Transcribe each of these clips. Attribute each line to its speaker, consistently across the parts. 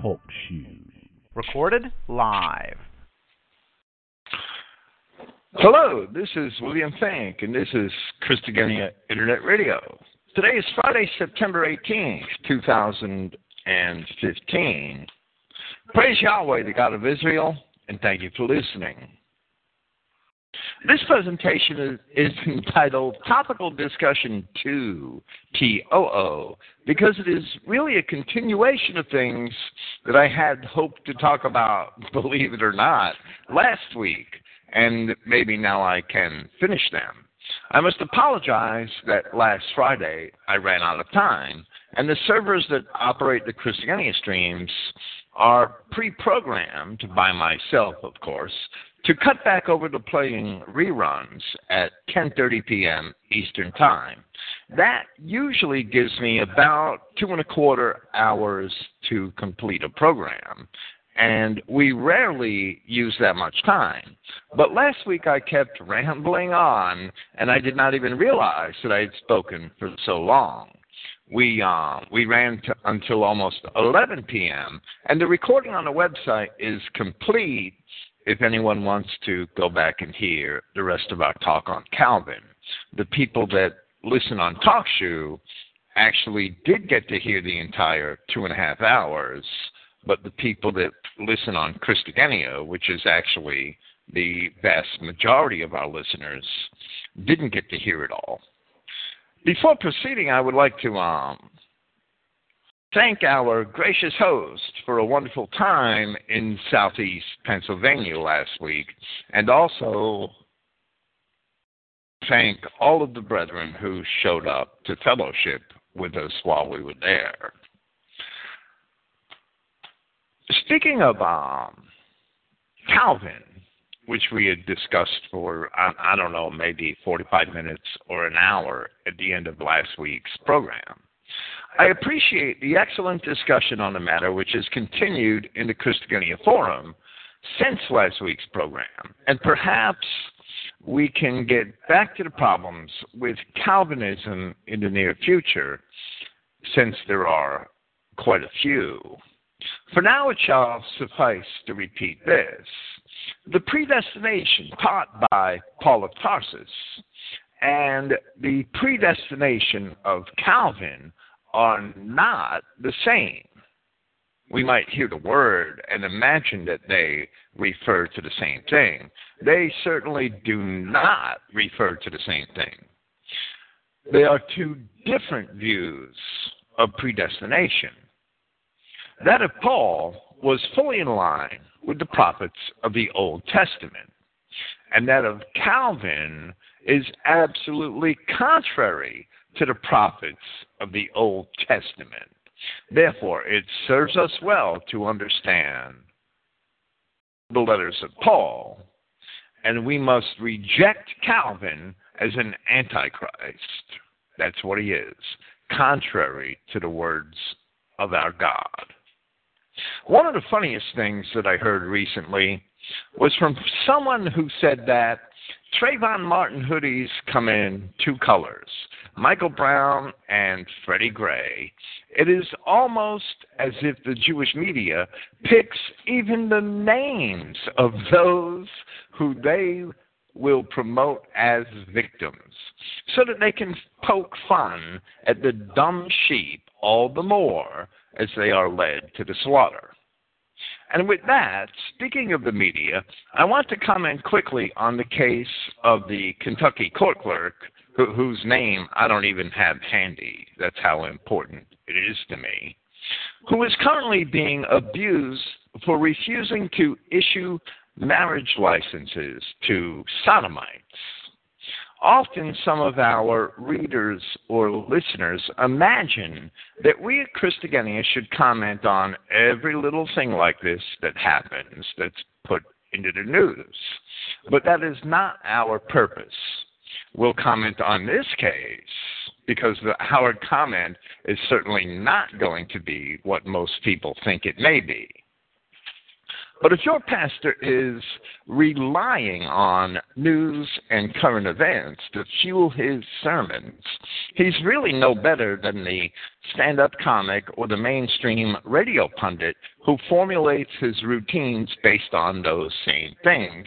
Speaker 1: Talk Shoe.
Speaker 2: Recorded live.
Speaker 3: Hello, this is William Finck, and this is Christogenea Internet Radio. Today is Friday, September 18th, 2015. Praise Yahweh, the God of Israel, and thank you for listening. This presentation is, is entitled Topical Discussion 2, TOO, because it is really a continuation of things that I had hoped to talk about, believe it or not, last week, and maybe now I can finish them. I must apologize that last Friday I ran out of time, and the servers that operate the Christogenea streams are pre-programmed by myself, of course, to cut back over to playing reruns at 10:30 p.m. Eastern Time. That usually gives me about two and a quarter hours to complete a program, and we rarely use that much time. But last week I kept rambling on, and I did not even realize that I had spoken for so long. We uh, we ran until almost 11 p.m. and the recording on the website is complete. If anyone wants to go back and hear the rest of our talk on Calvin, the people that listen on TalkShoe actually did get to hear the entire two and a half hours, but the people that listen on Christogenea, which is actually the vast majority of our listeners, didn't get to hear it all. Before proceeding, I would like to um, thank our gracious host for a wonderful time in southeast Pennsylvania last week, and also thank all of the brethren who showed up to fellowship with us while we were there. Speaking of um, Calvin, which we had discussed for, I, I don't know, maybe 45 minutes or an hour at the end of last week's program. I appreciate the excellent discussion on the matter which has continued in the Christogenea Forum since last week's program, and perhaps we can get back to the problems with Calvinism in the near future, since there are quite a few. For now, it shall suffice to repeat this the predestination taught by Paul of Tarsus and the predestination of Calvin are not the same. We might hear the word and imagine that they refer to the same thing. They certainly do not refer to the same thing. They are two different views of predestination. That of Paul was fully in line with the prophets of the Old Testament, and that of Calvin is absolutely contrary to the prophets of the Old Testament. Therefore, it serves us well to understand the letters of Paul, and we must reject Calvin as an antichrist. That's what he is, contrary to the words of our God. One of the funniest things that I heard recently was from someone who said that Trayvon Martin hoodies come in two colors Michael Brown and Freddie Gray. It is almost as if the Jewish media picks even the names of those who they will promote as victims so that they can poke fun at the dumb sheep all the more as they are led to the slaughter. And with that, speaking of the media, I want to comment quickly on the case of the Kentucky court clerk who, whose name I don't even have handy. That's how important it is to me. Who is currently being abused for refusing to issue marriage licenses to sodomites often some of our readers or listeners imagine that we at Christogenea should comment on every little thing like this that happens that's put into the news. But that is not our purpose. We'll comment on this case because the Howard comment is certainly not going to be what most people think it may be. But if your pastor is relying on news and current events to fuel his sermons, he's really no better than the stand up comic or the mainstream radio pundit who formulates his routines based on those same things.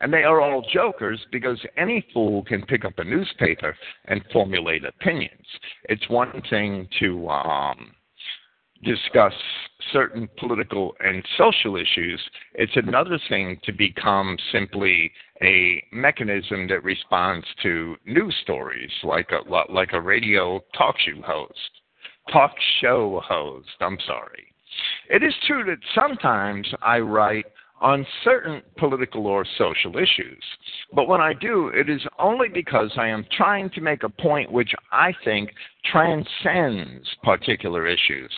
Speaker 3: And they are all jokers because any fool can pick up a newspaper and formulate opinions. It's one thing to um, discuss certain political and social issues, it's another thing to become simply a mechanism that responds to news stories, like a like a radio talk show host, talk show host. I'm sorry. It is true that sometimes I write on certain political or social issues. But when I do, it is only because I am trying to make a point which I think transcends particular issues.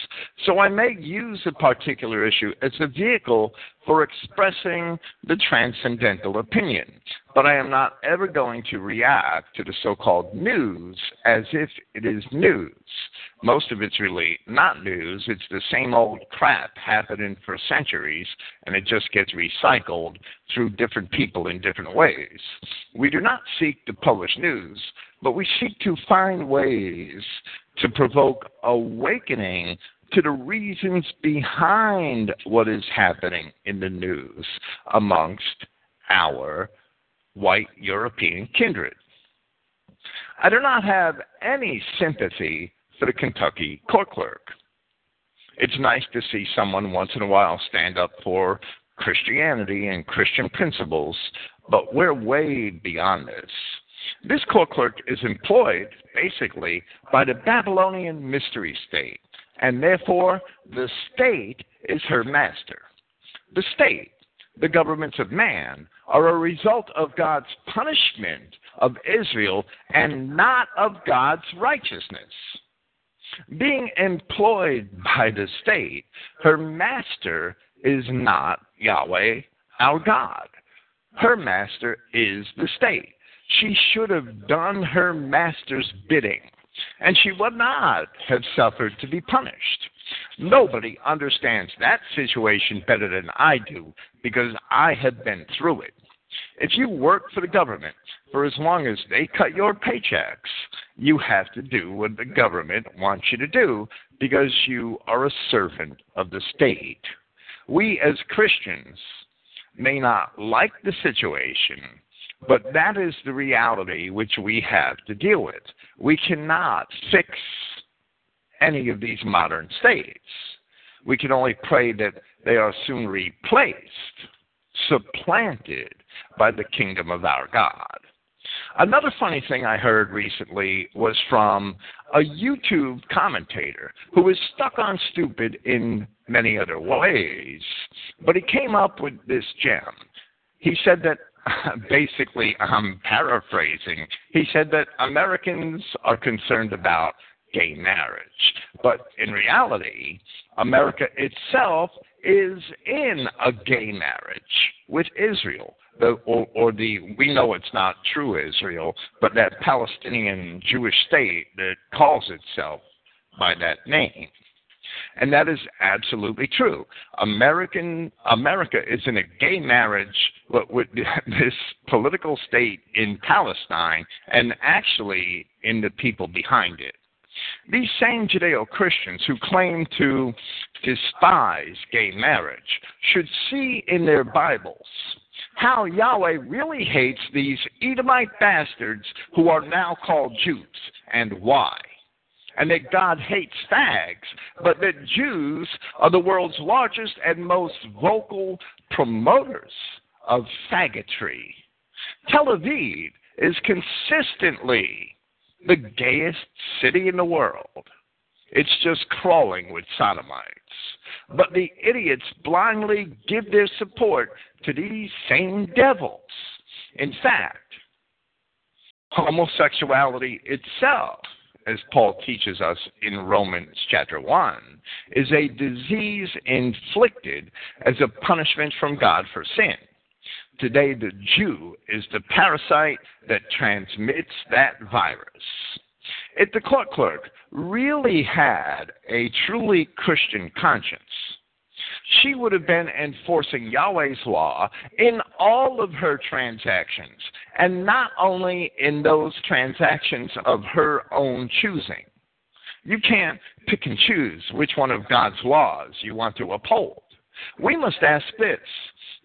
Speaker 3: So I may use a particular issue as a vehicle for expressing the transcendental opinion. But I am not ever going to react to the so called news as if it is news. Most of it's really not news. It's the same old crap happening for centuries, and it just gets recycled through different people in different ways. We do not seek to publish news, but we seek to find ways to provoke awakening to the reasons behind what is happening in the news amongst our white European kindred. I do not have any sympathy for the Kentucky court clerk. It's nice to see someone once in a while stand up for Christianity and Christian principles, but we're way beyond this. This court clerk is employed, basically, by the Babylonian mystery state, and therefore the state is her master. The state, the governments of man, are a result of God's punishment of Israel and not of God's righteousness. Being employed by the state, her master is not Yahweh, our God. Her master is the state. She should have done her master's bidding, and she would not have suffered to be punished. Nobody understands that situation better than I do because I have been through it. If you work for the government for as long as they cut your paychecks, you have to do what the government wants you to do because you are a servant of the state. We as Christians may not like the situation, but that is the reality which we have to deal with. We cannot fix any of these modern states. We can only pray that they are soon replaced, supplanted by the kingdom of our God. Another funny thing I heard recently was from a YouTube commentator who is stuck on stupid in many other ways, but he came up with this gem. He said that basically, I'm paraphrasing, he said that Americans are concerned about gay marriage. But in reality, America itself is in a gay marriage with Israel. The, or, or the we know it's not true Israel, but that Palestinian Jewish state that calls itself by that name. And that is absolutely true. American America is in a gay marriage with this political state in Palestine and actually in the people behind it. These same Judeo Christians who claim to despise gay marriage should see in their Bibles how Yahweh really hates these Edomite bastards who are now called Jews and why. And that God hates fags, but that Jews are the world's largest and most vocal promoters of faggotry. Tel Aviv is consistently the gayest city in the world. It's just crawling with sodomites. But the idiots blindly give their support to these same devils. In fact, homosexuality itself, as Paul teaches us in Romans chapter 1, is a disease inflicted as a punishment from God for sin. Today, the Jew is the parasite that transmits that virus. If the court clerk really had a truly Christian conscience, she would have been enforcing Yahweh's law in all of her transactions, and not only in those transactions of her own choosing. You can't pick and choose which one of God's laws you want to uphold. We must ask this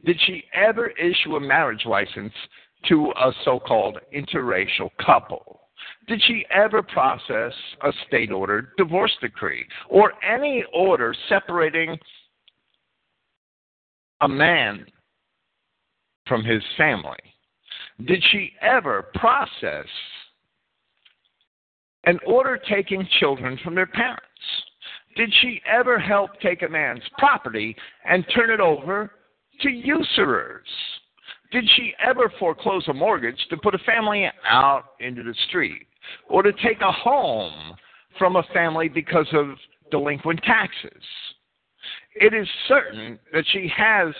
Speaker 3: Did she ever issue a marriage license to a so called interracial couple? Did she ever process a state ordered divorce decree or any order separating a man from his family? Did she ever process an order taking children from their parents? Did she ever help take a man's property and turn it over to usurers? Did she ever foreclose a mortgage to put a family out into the street or to take a home from a family because of delinquent taxes? It is certain mm-hmm. that she has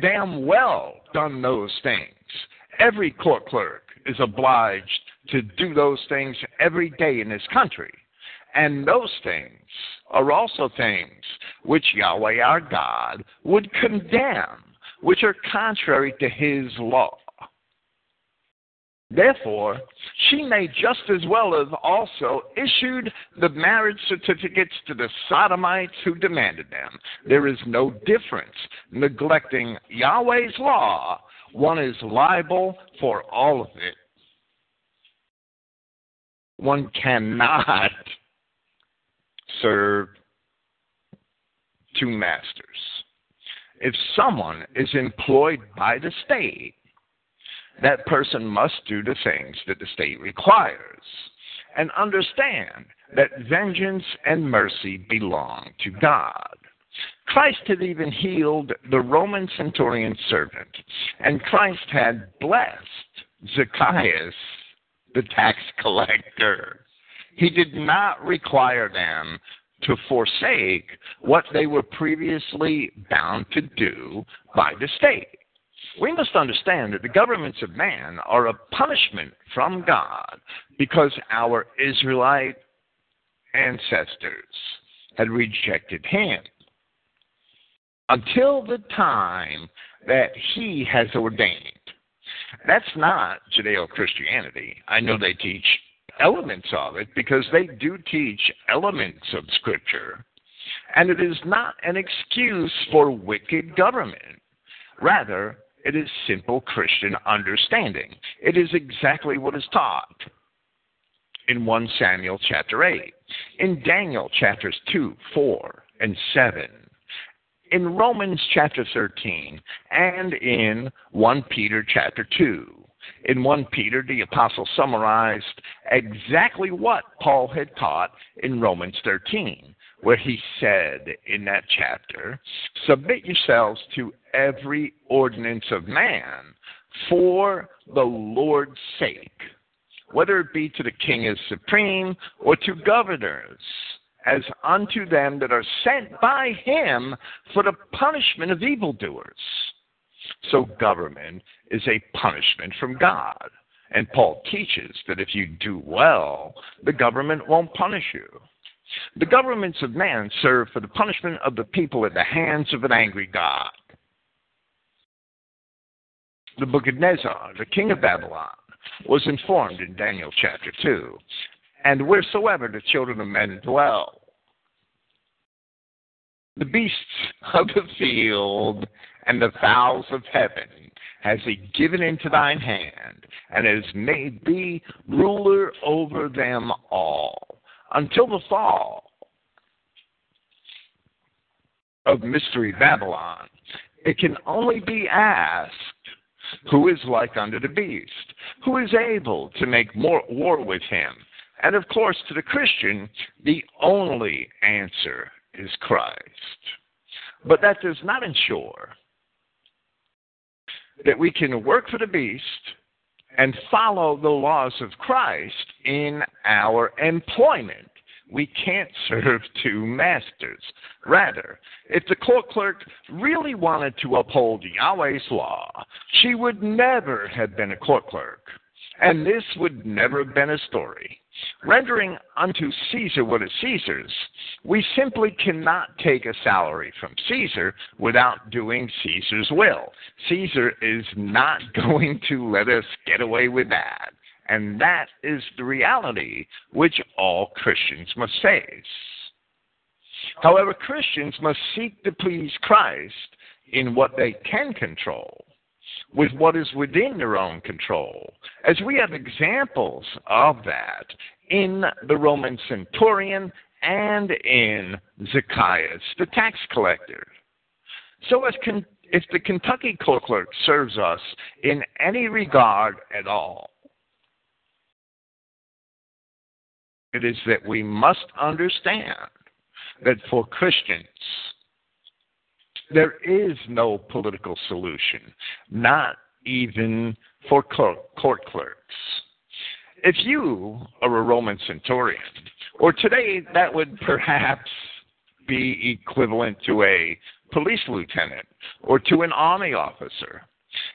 Speaker 3: damn well done those things. Every court clerk is obliged to do those things every day in this country. And those things are also things which Yahweh our God would condemn, which are contrary to his law. Therefore, she may just as well have also issued the marriage certificates to the sodomites who demanded them. There is no difference. Neglecting Yahweh's law, one is liable for all of it. One cannot serve two masters. If someone is employed by the state, that person must do the things that the state requires and understand that vengeance and mercy belong to God. Christ had even healed the Roman centurion servant, and Christ had blessed Zacchaeus, the tax collector. He did not require them to forsake what they were previously bound to do by the state. We must understand that the governments of man are a punishment from God because our Israelite ancestors had rejected Him until the time that He has ordained. That's not Judeo Christianity. I know they teach elements of it because they do teach elements of Scripture. And it is not an excuse for wicked government. Rather, it is simple Christian understanding. It is exactly what is taught in 1 Samuel chapter 8, in Daniel chapters 2, 4, and 7, in Romans chapter 13, and in 1 Peter chapter 2. In 1 Peter, the apostle summarized exactly what Paul had taught in Romans 13, where he said in that chapter, Submit yourselves to every ordinance of man for the Lord's sake, whether it be to the king as supreme or to governors, as unto them that are sent by him for the punishment of evildoers. So, government is a punishment from God. And Paul teaches that if you do well, the government won't punish you. The governments of man serve for the punishment of the people at the hands of an angry God. The book of Nebuchadnezzar, the king of Babylon, was informed in Daniel chapter 2 and wheresoever the children of men dwell, the beasts of the field and the fowls of heaven has he given into thine hand, and has made thee ruler over them all, until the fall of Mystery Babylon. It can only be asked who is like unto the beast, who is able to make more war with him. And of course, to the Christian, the only answer is Christ. But that does not ensure that we can work for the beast and follow the laws of Christ in our employment. We can't serve two masters. Rather, if the court clerk really wanted to uphold Yahweh's law, she would never have been a court clerk, and this would never have been a story. Rendering unto Caesar what is Caesar's We simply cannot take a salary from Caesar without doing Caesar's will. Caesar is not going to let us get away with that. And that is the reality which all Christians must face. However, Christians must seek to please Christ in what they can control, with what is within their own control, as we have examples of that in the Roman centurion and in Zacchaeus, the tax collector. So, con- if the Kentucky clerk serves us in any regard at all, it is that we must understand that for Christians, there is no political solution, not even for court clerks. If you are a Roman centurion, or today that would perhaps be equivalent to a police lieutenant or to an army officer,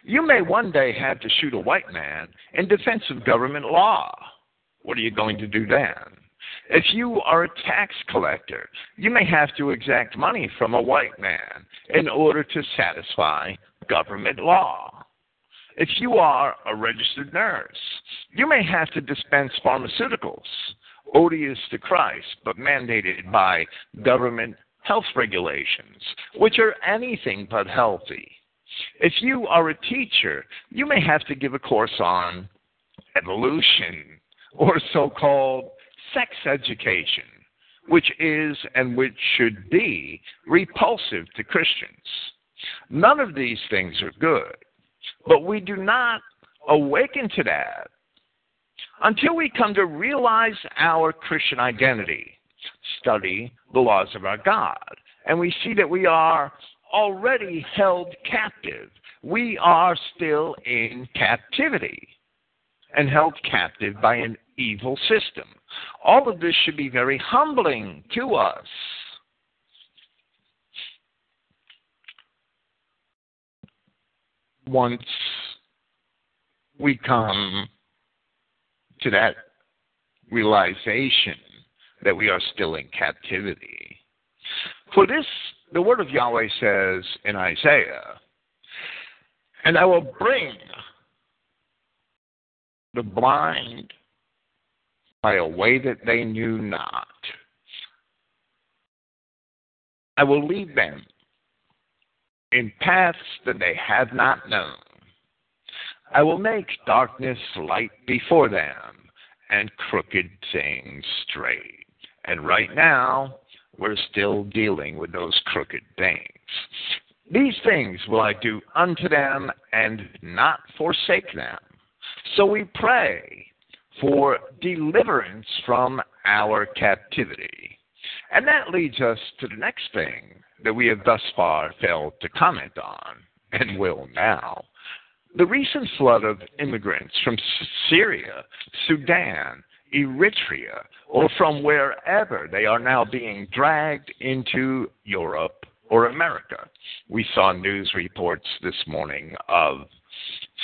Speaker 3: you may one day have to shoot a white man in defense of government law. What are you going to do then? If you are a tax collector, you may have to exact money from a white man in order to satisfy government law. If you are a registered nurse, you may have to dispense pharmaceuticals odious to Christ but mandated by government health regulations, which are anything but healthy. If you are a teacher, you may have to give a course on evolution or so called sex education, which is and which should be repulsive to Christians. None of these things are good, but we do not awaken to that until we come to realize our Christian identity, study the laws of our God, and we see that we are already held captive. We are still in captivity and held captive by an evil system. All of this should be very humbling to us. Once we come to that realization that we are still in captivity. For this, the word of Yahweh says in Isaiah, and I will bring the blind by a way that they knew not. I will lead them in paths that they have not known. I will make darkness light before them and crooked things straight. And right now, we're still dealing with those crooked things. These things will I do unto them and not forsake them. So we pray for deliverance from our captivity. And that leads us to the next thing that we have thus far failed to comment on, and will now. The recent flood of immigrants from Syria, Sudan, Eritrea, or from wherever they are now being dragged into Europe or America. We saw news reports this morning of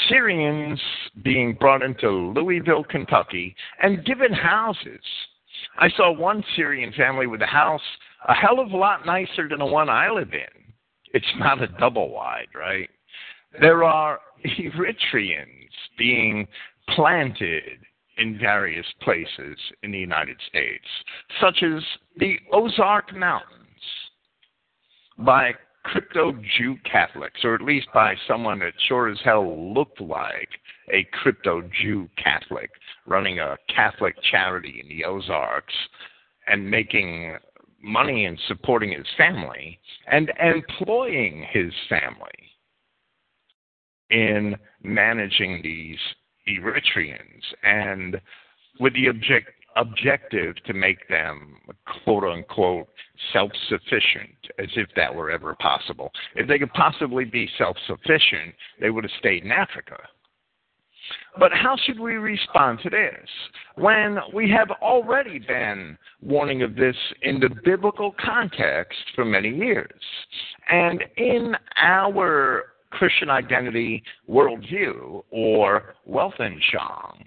Speaker 3: Syrians being brought into Louisville, Kentucky, and given houses. I saw one Syrian family with a house a hell of a lot nicer than the one I live in. It's not a double wide, right? There are Eritreans being planted in various places in the United States, such as the Ozark Mountains, by crypto Jew Catholics, or at least by someone that sure as hell looked like a crypto Jew Catholic running a Catholic charity in the Ozarks and making money and supporting his family and employing his family in managing these Eritreans. And with the object objective to make them quote unquote self sufficient, as if that were ever possible. If they could possibly be self sufficient, they would have stayed in Africa. But how should we respond to this when we have already been warning of this in the biblical context for many years? And in our Christian identity worldview or Weltanschauung,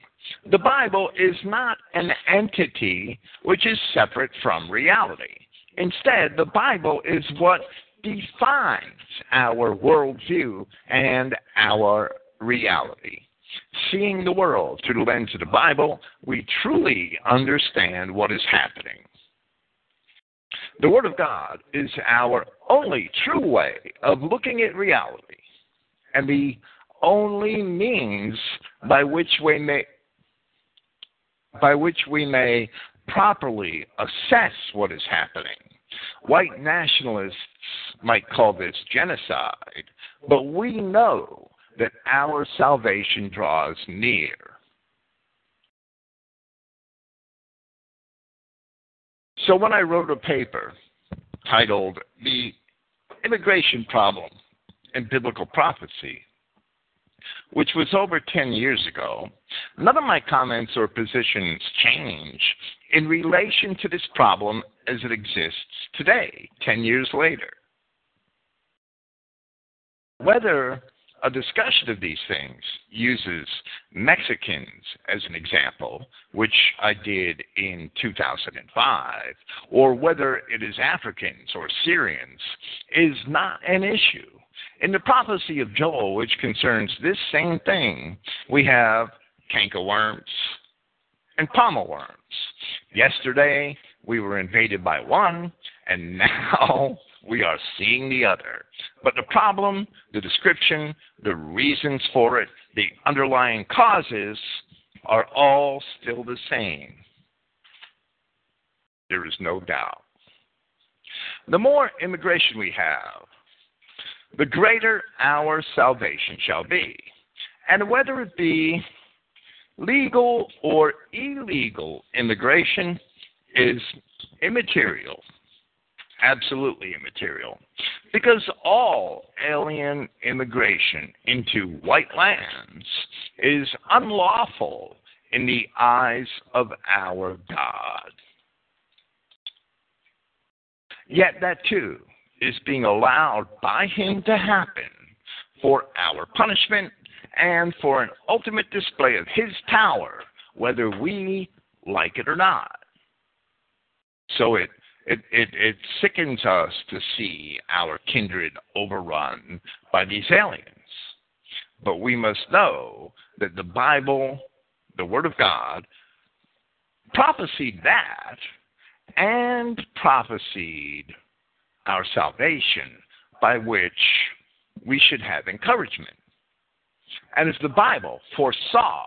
Speaker 3: the Bible is not an entity which is separate from reality. Instead, the Bible is what defines our worldview and our reality. Seeing the world through the lens of the Bible, we truly understand what is happening. The Word of God is our only true way of looking at reality and the only means by which we may by which we may properly assess what is happening. White nationalists might call this genocide, but we know that our salvation draws near. So when I wrote a paper titled The Immigration Problem and Biblical Prophecy, which was over 10 years ago, none of my comments or positions change in relation to this problem as it exists today, 10 years later. Whether a discussion of these things uses Mexicans as an example, which I did in 2005, or whether it is Africans or Syrians, is not an issue. In the prophecy of Joel, which concerns this same thing, we have cankerworms and palmerworms. Yesterday, we were invaded by one, and now we are seeing the other. But the problem, the description, the reasons for it, the underlying causes are all still the same. There is no doubt. The more immigration we have, the greater our salvation shall be. And whether it be legal or illegal immigration is immaterial absolutely immaterial because all alien immigration into white lands is unlawful in the eyes of our God. Yet that too is being allowed by Him to happen for our punishment and for an ultimate display of His power, whether we like it or not. So it it, it, it sickens us to see our kindred overrun by these aliens. But we must know that the Bible, the Word of God, prophesied that and prophesied our salvation by which we should have encouragement. And as the Bible foresaw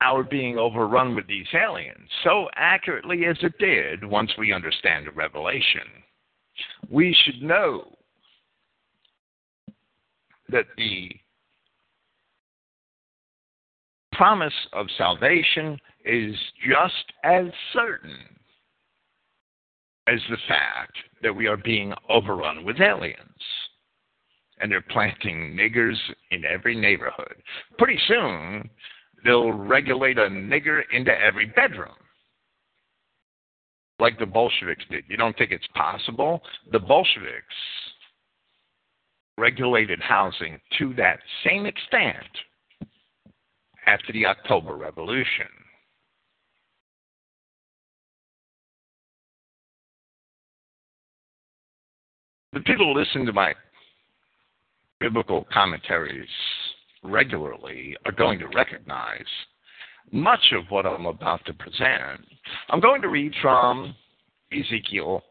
Speaker 3: our being overrun with these aliens so accurately as it did once we understand the revelation, we should know that the promise of salvation is just as certain as the fact that we are being overrun with aliens. And they're planting niggers in every neighborhood. Pretty soon, they'll regulate a nigger into every bedroom. Like the Bolsheviks did. You don't think it's possible? The Bolsheviks regulated housing to that same extent after the October Revolution. The people who listen to my biblical commentaries regularly are going to recognize much of what I'm about to present. I'm going to read from Ezekiel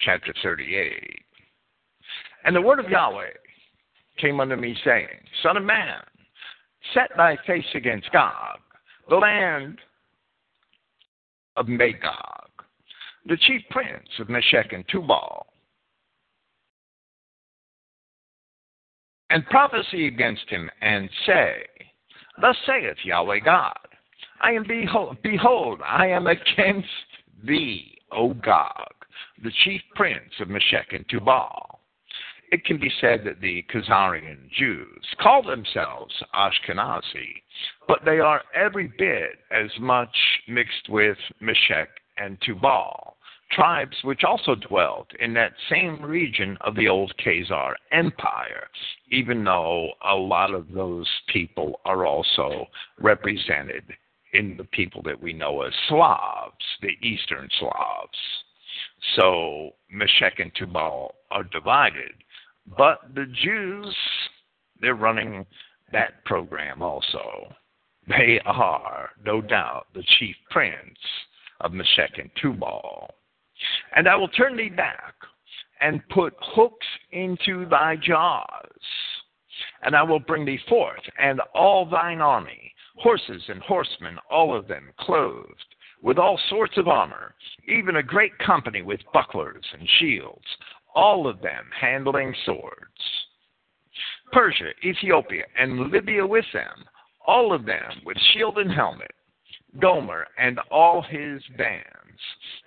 Speaker 3: chapter 38. And the word of Yahweh came unto me, saying, Son of man, set thy face against Gog, the land of Magog, the chief prince of Meshech and Tubal and prophesy against him, and say, Thus saith Yahweh God, I am behold, behold, I am against thee, O Gog, the chief prince of Meshech and Tubal. It can be said that the Khazarian Jews call themselves Ashkenazi, but they are every bit as much mixed with Meshech and Tubal tribes which also dwelt in that same region of the old Khazar Empire, even though a lot of those people are also represented in the people that we know as Slavs, the Eastern Slavs. So Meshech and Tubal are divided. But the Jews, they're running that program also. They are, no doubt, the chief prince of Meshech and Tubal. And I will turn thee back and put hooks into thy jaws. And I will bring thee forth, and all thine army, horses and horsemen, all of them clothed with all sorts of armor, even a great company with bucklers and shields, all of them handling swords. Persia, Ethiopia, and Libya with them, all of them with shield and helmet, Gomer and all his bands,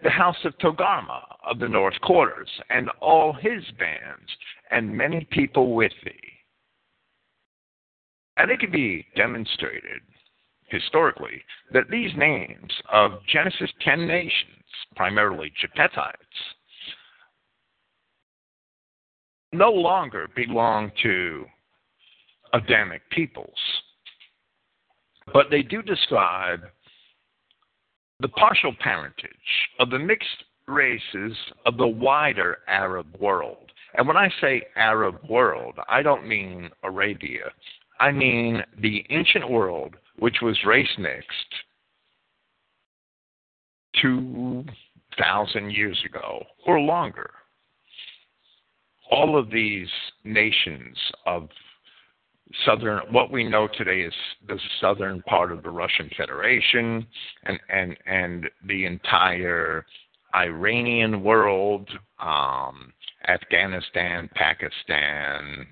Speaker 3: the house of Togarmah of the north quarters, and all his bands, and many people with thee. And it can be demonstrated historically that these names of Genesis 10 nations, primarily Japhethites, no longer belong to Adamic peoples, but they do describe the partial parentage of the mixed races of the wider Arab world. And when I say Arab world, I don't mean Arabia. I mean the ancient world which was race mixed 2,000 years ago or longer. All of these nations of southern, what we know today is the southern part of the Russian Federation and, and, and the entire Iranian world, um, Afghanistan, Pakistan,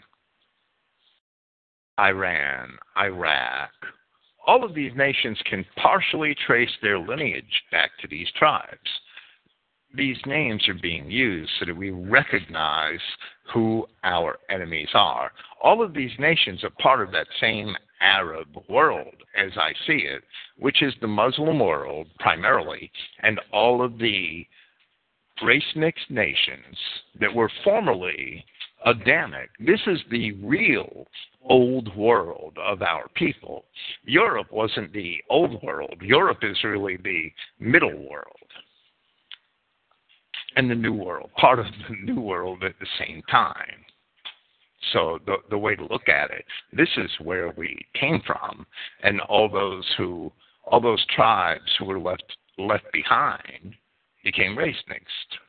Speaker 3: Iran, Iraq, all of these nations can partially trace their lineage back to these tribes. These names are being used so that we recognize who our enemies are. All of these nations are part of that same Arab world, as I see it, which is the Muslim world primarily, and all of the race mixed nations that were formerly Adamic. This is the real old world of our people. Europe wasn't the old world, Europe is really the middle world and the new world, part of the new world at the same time. So the the way to look at it, this is where we came from, and all those who all those tribes who were left left behind became race mixed.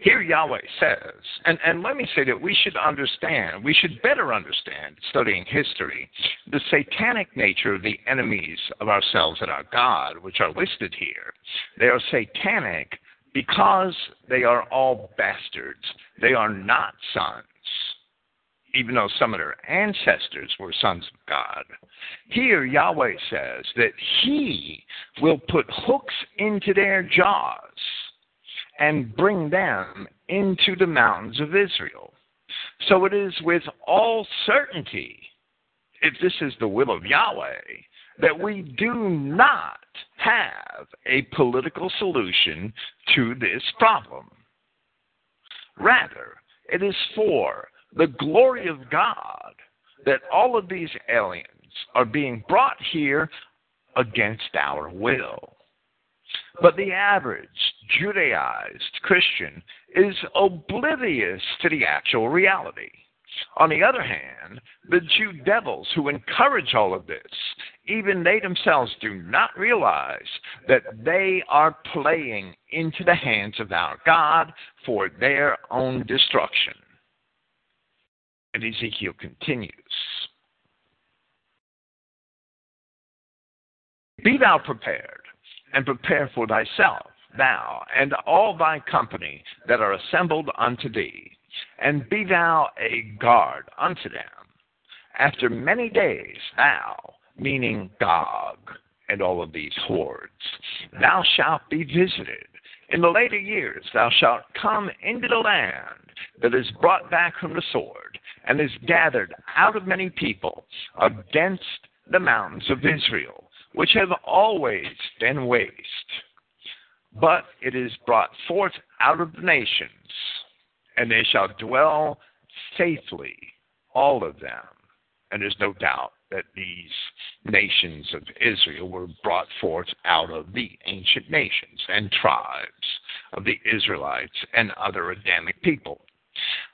Speaker 3: Here Yahweh says, and, and let me say that we should understand, we should better understand, studying history, the satanic nature of the enemies of ourselves and our God, which are listed here. They are satanic because they are all bastards. They are not sons, even though some of their ancestors were sons of God. Here Yahweh says that He will put hooks into their jaws and bring them into the mountains of Israel. So it is with all certainty, if this is the will of Yahweh, that we do not have a political solution to this problem. Rather, it is for the glory of God that all of these aliens are being brought here against our will. But the average Judaized Christian is oblivious to the actual reality. On the other hand, the Jew devils who encourage all of this, even they themselves do not realize that they are playing into the hands of our God for their own destruction. And Ezekiel continues Be thou prepared and prepare for thyself, thou and all thy company that are assembled unto thee, and be thou a guard unto them. After many days, thou, meaning Gog, and all of these hordes, thou shalt be visited. In the later years, thou shalt come into the land that is brought back from the sword, and is gathered out of many people against the mountains of Israel which have always been waste, but it is brought forth out of the nations, and they shall dwell safely, all of them. And there's no doubt that these nations of Israel were brought forth out of the ancient nations and tribes of the Israelites and other Adamic people.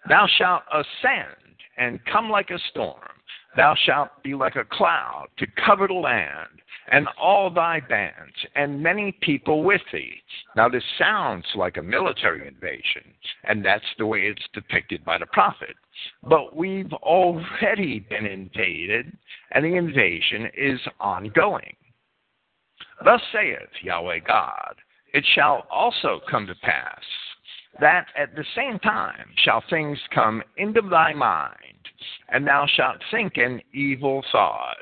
Speaker 3: Thou shalt ascend and come like a storm. Thou shalt be like a cloud to cover the land, and all thy bands, and many people with thee. Now, this sounds like a military invasion, and that's the way it's depicted by the prophet. But we've already been invaded, and the invasion is ongoing. Thus saith Yahweh God, it shall also come to pass that at the same time shall things come into thy mind, and thou shalt think an evil thought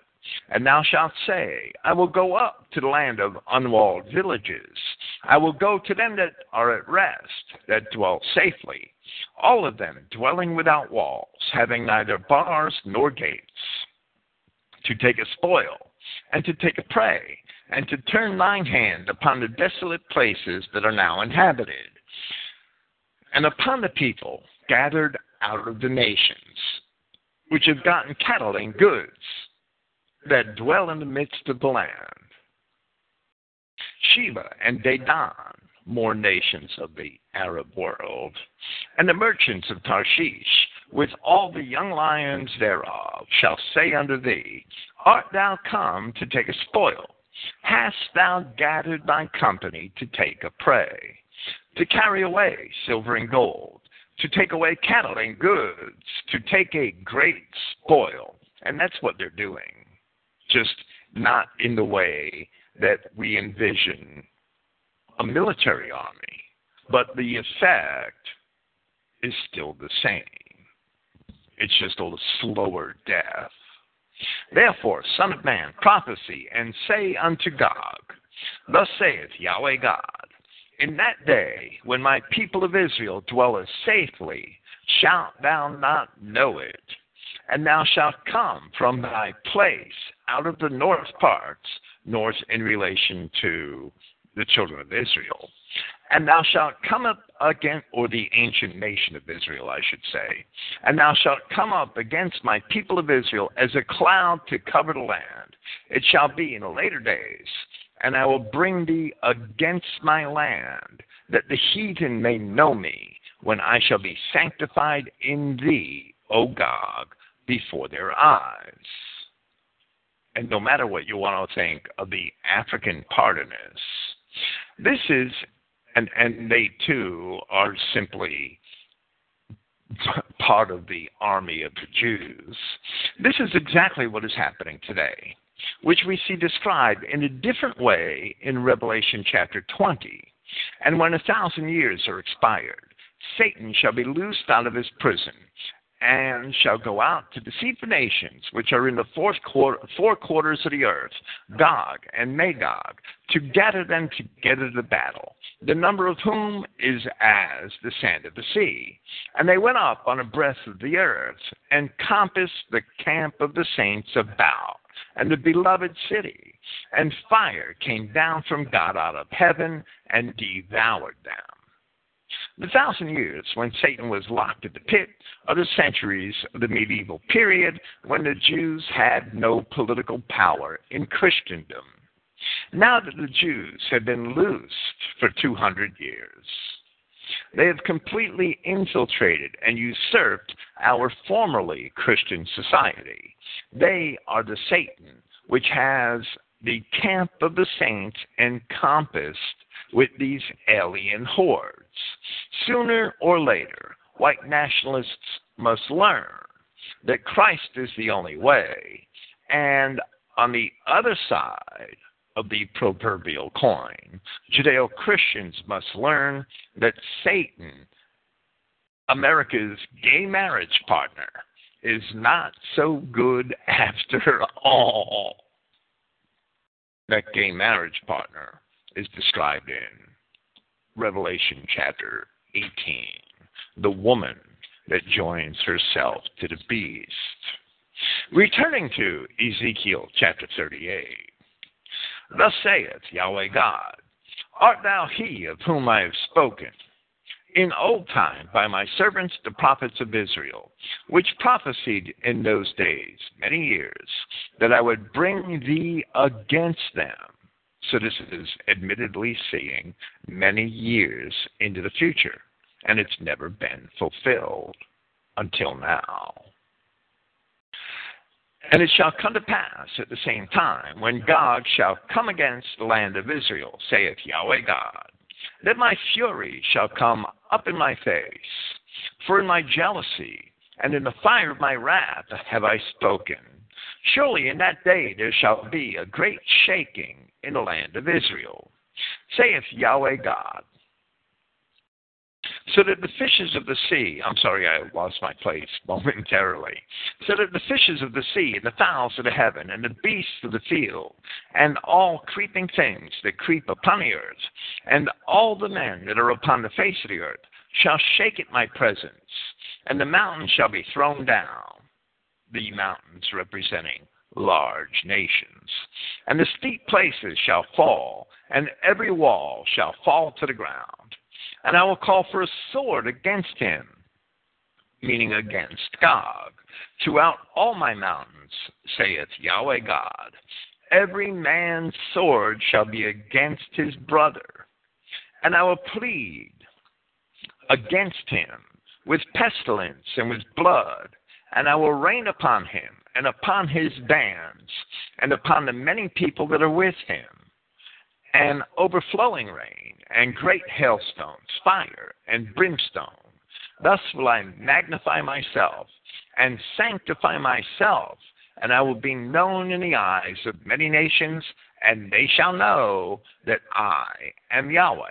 Speaker 3: and thou shalt say, I will go up to the land of unwalled villages. I will go to them that are at rest, that dwell safely, all of them dwelling without walls, having neither bars nor gates, to take a spoil, and to take a prey, and to turn thine hand upon the desolate places that are now inhabited, and upon the people gathered out of the nations, which have gotten cattle and goods that dwell in the midst of the land. Sheba and Dedan, more nations of the Arab world, and the merchants of Tarshish, with all the young lions thereof, shall say unto thee, Art thou come to take a spoil? Hast thou gathered thy company to take a prey, to carry away silver and gold, to take away cattle and goods, to take a great spoil? And that's what they're doing just not in the way that we envision a military army. But the effect is still the same. It's just a slower death. Therefore, Son of Man, prophesy and say unto Gog, Thus saith Yahweh God, In that day, when my people of Israel dwelleth safely, shalt thou not know it, and thou shalt come from thy place out of the north parts, north in relation to the children of Israel. And thou shalt come up against, or the ancient nation of Israel, I should say, and thou shalt come up against my people of Israel as a cloud to cover the land. It shall be in the later days, and I will bring thee against my land, that the heathen may know me, when I shall be sanctified in thee, O Gog, before their eyes. And no matter what you want to think of the African part of this, this is, and, and they too are simply part of the army of the Jews. This is exactly what is happening today, which we see described in a different way in Revelation chapter 20. And when a thousand years are expired, Satan shall be loosed out of his prison and shall go out to deceive the nations which are in the quarter, four quarters of the earth, Gog and Magog, to gather them together to battle, the number of whom is as the sand of the sea. And they went up on a breadth of the earth, and compassed the camp of the saints about, and the beloved city. And fire came down from God out of heaven, and devoured them. The thousand years when Satan was locked in the pit are the centuries of the medieval period when the Jews had no political power in Christendom. Now that the Jews have been loosed for 200 years, they have completely infiltrated and usurped our formerly Christian society. They are the Satan which has the camp of the saints encompassed with these alien hordes. Sooner or later, white nationalists must learn that Christ is the only way, and on the other side of the proverbial coin, Judeo Christians must learn that Satan, America's gay marriage partner, is not so good after all. That gay marriage partner is described in Revelation chapter 18, the woman that joins herself to the beast. Returning to Ezekiel chapter 38, Thus saith Yahweh God, Art thou he of whom I have spoken? in old time by my servants the prophets of Israel, which prophesied in those days, many years, that I would bring thee against them. So this is admittedly seeing many years into the future, and it's never been fulfilled until now. And it shall come to pass at the same time, when Gog shall come against the land of Israel, saith Yahweh God, that my fury shall come up in my face. For in my jealousy and in the fire of my wrath have I spoken. Surely in that day there shall be a great shaking in the land of Israel, saith Yahweh God so that the fishes of the sea, I'm sorry, I lost my place momentarily, so that the fishes of the sea, and the fowls of the heaven, and the beasts of the field, and all creeping things that creep upon the earth, and all the men that are upon the face of the earth, shall shake at my presence, and the mountains shall be thrown down, the mountains representing large nations, and the steep places shall fall, and every wall shall fall to the ground and I will call for a sword against him, meaning against Gog, throughout all my mountains, saith Yahweh God. Every man's sword shall be against his brother, and I will plead against him with pestilence and with blood, and I will rain upon him and upon his bands and upon the many people that are with him, and overflowing rain and great hailstones, fire and brimstone. Thus will I magnify myself and sanctify myself, and I will be known in the eyes of many nations, and they shall know that I am Yahweh.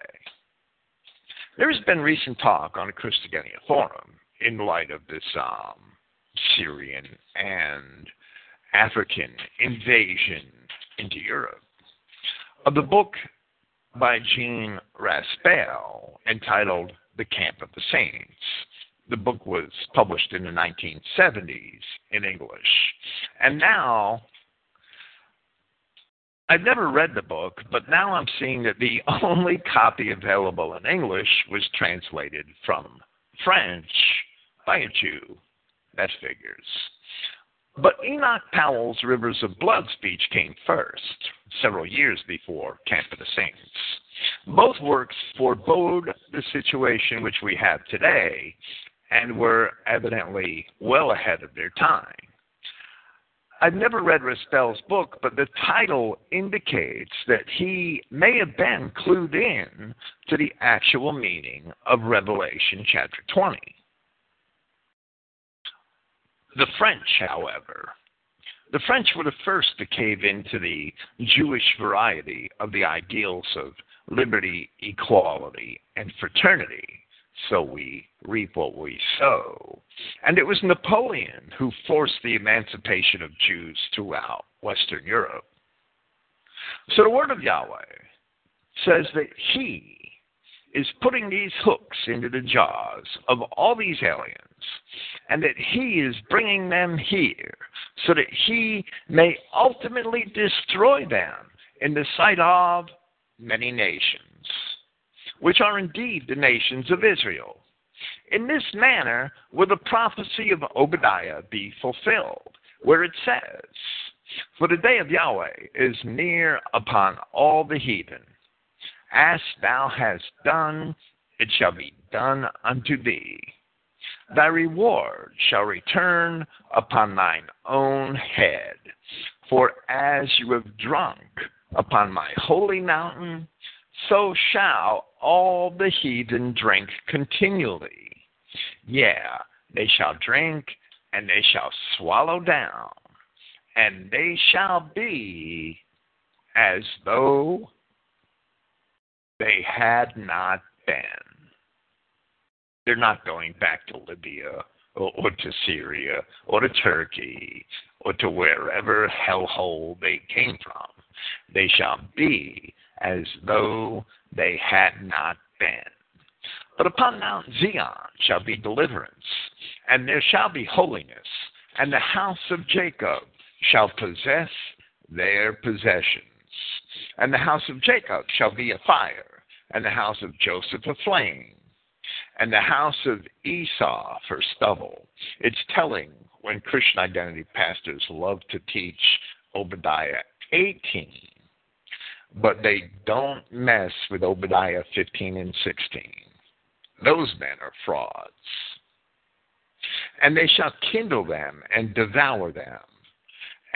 Speaker 3: There has been recent talk on the Christogenea Forum in light of this um, Syrian and African invasion into Europe of the book by Jean Raspail entitled The Camp of the Saints. The book was published in the 1970s in English. And now, I've never read the book, but now I'm seeing that the only copy available in English was translated from French by a Jew. That figures. But Enoch Powell's Rivers of Blood speech came first, several years before Camp of the Saints. Both works forebode the situation which we have today and were evidently well ahead of their time. I've never read Raspail's book, but the title indicates that he may have been clued in to the actual meaning of Revelation chapter 20. The French, however, the French were the first to cave into the Jewish variety of the ideals of liberty, equality, and fraternity. So we reap what we sow. And it was Napoleon who forced the emancipation of Jews throughout Western Europe. So the word of Yahweh says that he is putting these hooks into the jaws of all these aliens and that he is bringing them here so that he may ultimately destroy them in the sight of many nations, which are indeed the nations of Israel. In this manner will the prophecy of Obadiah be fulfilled, where it says, For the day of Yahweh is near upon all the heathen. As thou hast done, it shall be done unto thee thy reward shall return upon thine own head. For as you have drunk upon my holy mountain, so shall all the heathen drink continually. Yeah, they shall drink, and they shall swallow down, and they shall be as though they had not been. They're not going back to Libya or, or to Syria or to Turkey or to wherever hellhole they came from. They shall be as though they had not been. But upon Mount Zion shall be deliverance, and there shall be holiness, and the house of Jacob shall possess their possessions. And the house of Jacob shall be a fire, and the house of Joseph a flame and the house of Esau for stubble. It's telling when Christian identity pastors love to teach Obadiah 18, but they don't mess with Obadiah 15 and 16. Those men are frauds. And they shall kindle them and devour them,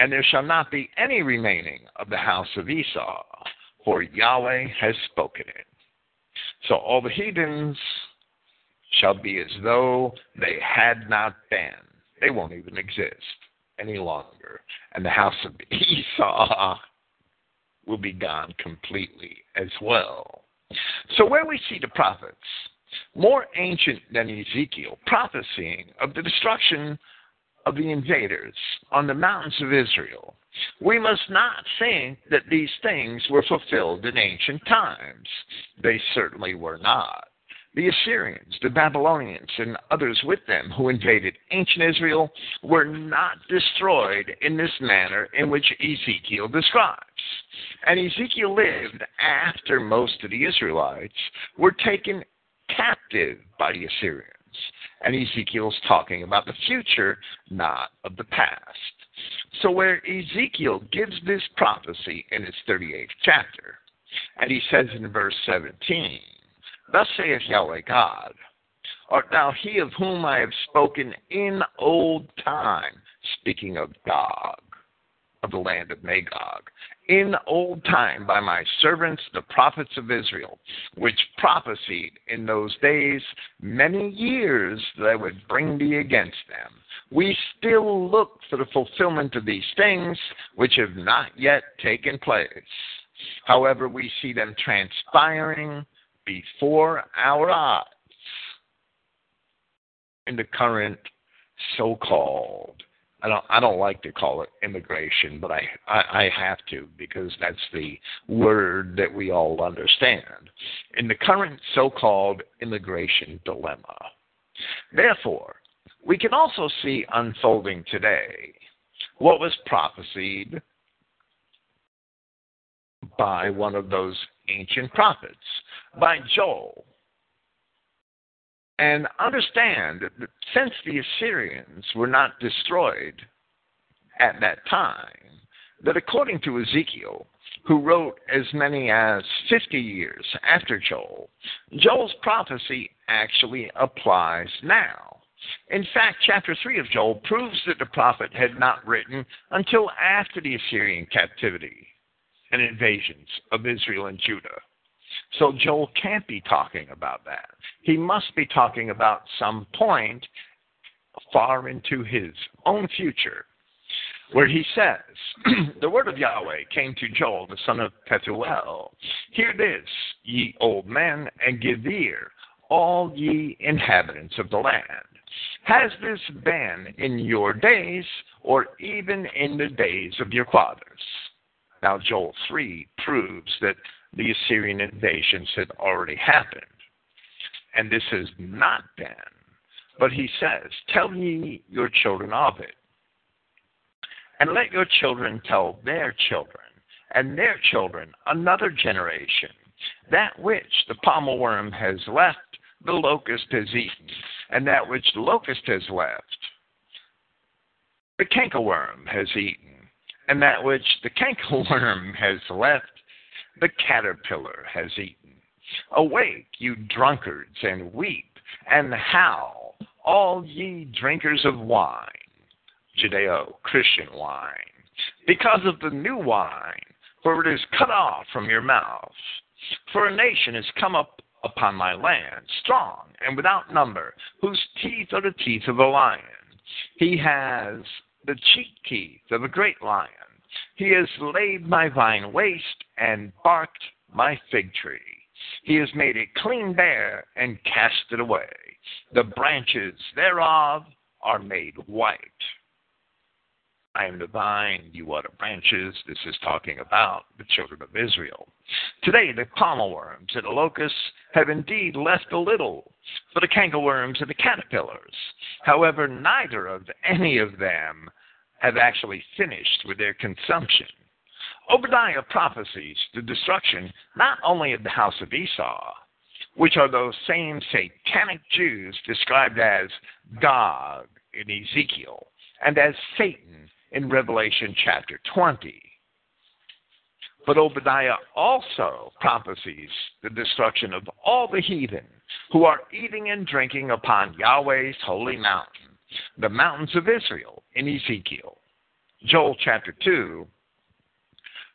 Speaker 3: and there shall not be any remaining of the house of Esau, for Yahweh has spoken it. So all the heathens shall be as though they had not been. They won't even exist any longer. And the house of Esau will be gone completely as well. So, where we see the prophets, more ancient than Ezekiel, prophesying of the destruction of the invaders on the mountains of Israel, we must not think that these things were fulfilled in ancient times. They certainly were not. The Assyrians, the Babylonians, and others with them who invaded ancient Israel were not destroyed in this manner in which Ezekiel describes. And Ezekiel lived after most of the Israelites were taken captive by the Assyrians. And Ezekiel's talking about the future, not of the past. So, where Ezekiel gives this prophecy in his 38th chapter, and he says in verse 17, Thus saith Yahweh God, Art thou he of whom I have spoken in old time, speaking of Gog, of the land of Magog, in old time by my servants the prophets of Israel, which prophesied in those days many years that I would bring thee against them. We still look for the fulfillment of these things which have not yet taken place. However, we see them transpiring before our eyes in the current so-called I don't I don't like to call it immigration, but I, I, I have to because that's the word that we all understand. In the current so-called immigration dilemma. Therefore, we can also see unfolding today what was prophesied by one of those ancient prophets by Joel. And understand that since the Assyrians were not destroyed at that time, that according to Ezekiel, who wrote as many as 50 years after Joel, Joel's prophecy actually applies now. In fact, chapter 3 of Joel proves that the prophet had not written until after the Assyrian captivity and invasions of Israel and Judah. So Joel can't be talking about that. He must be talking about some point far into his own future where he says, The word of Yahweh came to Joel, the son of Pethuel. Hear this, ye old men, and give ear, all ye inhabitants of the land. Has this been in your days, or even in the days of your fathers? Now, Joel 3 proves that the Assyrian invasions had already happened. And this has not been. But he says, Tell ye your children of it. And let your children tell their children, and their children another generation, that which the palmerworm has left, the locust has eaten, and that which the locust has left, the cankerworm has eaten, and that which the cankerworm has left, the caterpillar has eaten. Awake, you drunkards, and weep, and howl, all ye drinkers of wine, Judeo Christian wine, because of the new wine, for it is cut off from your mouth. For a nation has come up upon my land, strong and without number, whose teeth are the teeth of a lion. He has the cheek teeth of a great lion. He has laid my vine waste and barked my fig tree. He has made it clean bare and cast it away. The branches thereof are made white. I am the vine, you are the branches. This is talking about the children of Israel. Today, the palmerworms and the locusts have indeed left a little for the cankerworms and the caterpillars. However, neither of any of them have actually finished with their consumption. Obadiah prophesies the destruction not only of the house of Esau, which are those same satanic Jews described as Gog in Ezekiel and as Satan in Revelation chapter 20. But Obadiah also prophesies the destruction of all the heathen who are eating and drinking upon Yahweh's holy mountain, the mountains of Israel in Ezekiel. Joel chapter 2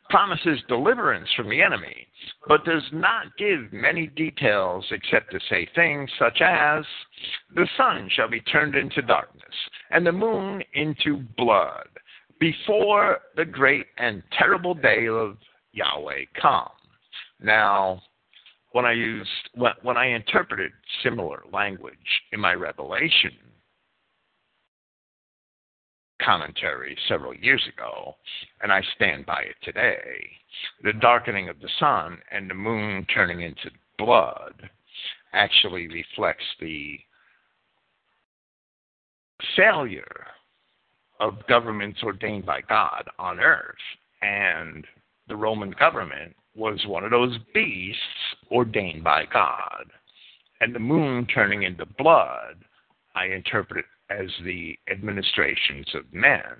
Speaker 3: promises deliverance from the enemy, but does not give many details except to say things such as the sun shall be turned into darkness and the moon into blood before the great and terrible day of Yahweh come. Now, when I used when, when I interpreted similar language in my revelation commentary several years ago, and I stand by it today. The darkening of the sun and the moon turning into blood actually reflects the failure of governments ordained by God on earth. And the Roman government was one of those beasts ordained by God. And the moon turning into blood, I interpret as the administrations of men,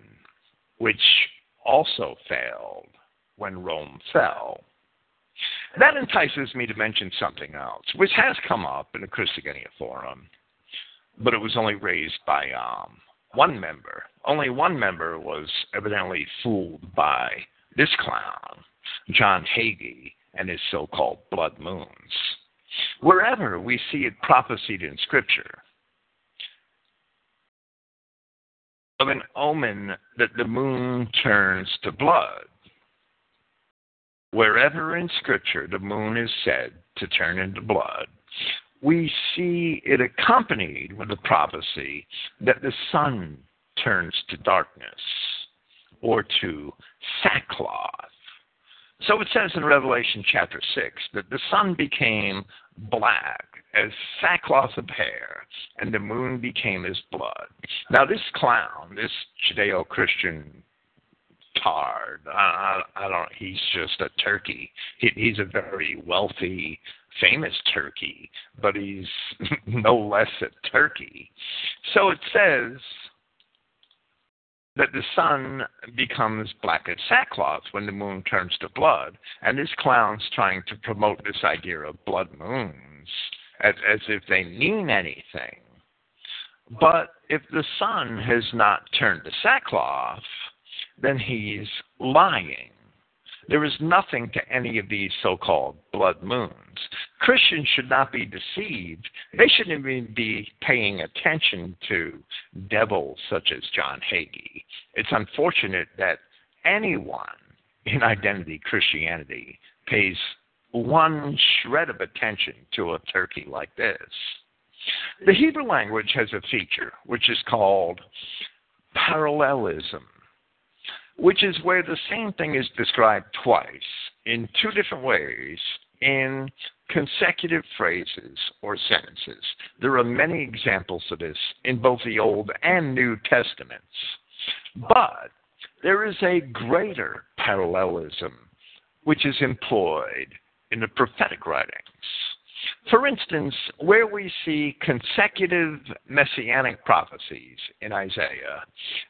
Speaker 3: which also failed when Rome fell. That entices me to mention something else, which has come up in the Christogenea Forum, but it was only raised by um, one member. Only one member was evidently fooled by this clown, John Hagee, and his so called blood moons. Wherever we see it prophesied in Scripture, of an omen that the moon turns to blood. Wherever in Scripture the moon is said to turn into blood, we see it accompanied with the prophecy that the sun turns to darkness or to sackcloth. So it says in Revelation chapter 6 that the sun became black as sackcloth of hair, and the moon became his blood. Now, this clown, this Judeo Christian tard, I, I, I don't. He's just a turkey. He, he's a very wealthy, famous turkey, but he's no less a turkey. So it says that the sun becomes black as sackcloth when the moon turns to blood, and this clown's trying to promote this idea of blood moons as, as if they mean anything. But if the sun has not turned to sackcloth, then he's lying. There is nothing to any of these so called blood moons. Christians should not be deceived. They shouldn't even be paying attention to devils such as John Hagee. It's unfortunate that anyone in identity Christianity pays one shred of attention to a turkey like this. The Hebrew language has a feature which is called parallelism, which is where the same thing is described twice in two different ways in consecutive phrases or sentences. There are many examples of this in both the Old and New Testaments. But there is a greater parallelism which is employed in the prophetic writings. For instance, where we see consecutive messianic prophecies in Isaiah,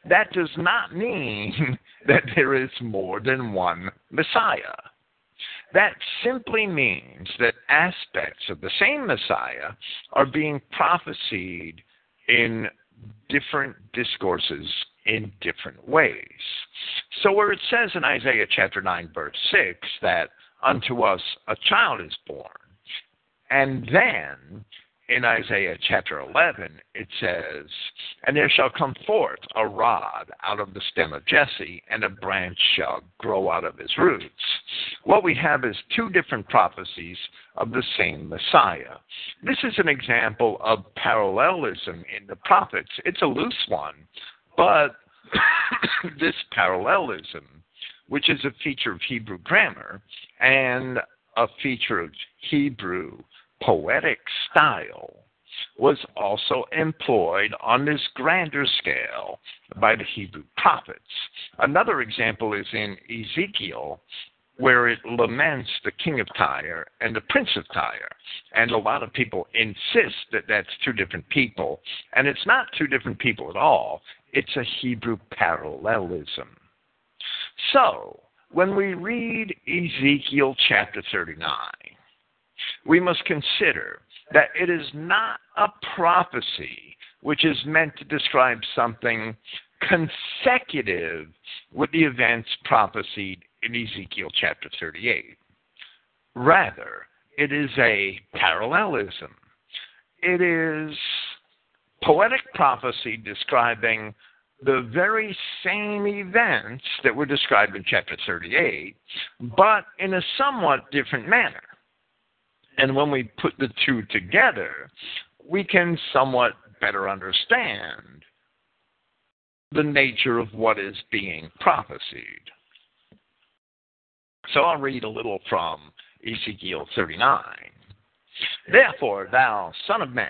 Speaker 3: that does not mean that there is more than one Messiah. That simply means that aspects of the same Messiah are being prophesied in different discourses in different ways. So, where it says in Isaiah chapter 9, verse 6, that unto us a child is born. And then in Isaiah chapter 11, it says, And there shall come forth a rod out of the stem of Jesse, and a branch shall grow out of his roots. What we have is two different prophecies of the same Messiah. This is an example of parallelism in the prophets. It's a loose one, but this parallelism which is a feature of Hebrew grammar and a feature of Hebrew poetic style, was also employed on this grander scale by the Hebrew prophets. Another example is in Ezekiel where it laments the king of Tyre and the prince of Tyre. And a lot of people insist that that's two different people. And it's not two different people at all, it's a Hebrew parallelism. So, when we read Ezekiel chapter 39, we must consider that it is not a prophecy which is meant to describe something consecutive with the events prophesied in Ezekiel chapter 38. Rather, it is a parallelism. It is poetic prophecy describing the very same events that were described in chapter 38, but in a somewhat different manner. And when we put the two together, we can somewhat better understand the nature of what is being prophesied. So I'll read a little from Ezekiel 39. Therefore, thou son of man,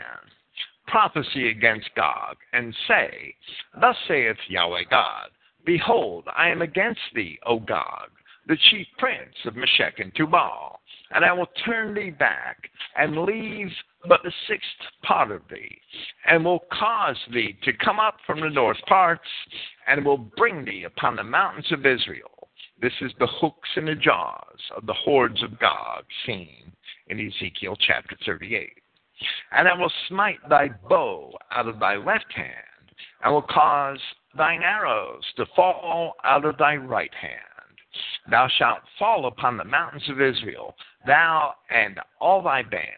Speaker 3: prophesy against Gog, and say, Thus saith Yahweh God, Behold, I am against thee, O Gog, the chief prince of Meshech and Tubal, and I will turn thee back, and leave but the sixth part of thee, and will cause thee to come up from the north parts, and will bring thee upon the mountains of Israel. This is the hooks and the jaws of the hordes of Gog seen in Ezekiel chapter 38. And I will smite thy bow out of thy left hand, and will cause thine arrows to fall out of thy right hand. Thou shalt fall upon the mountains of Israel, thou and all thy bands,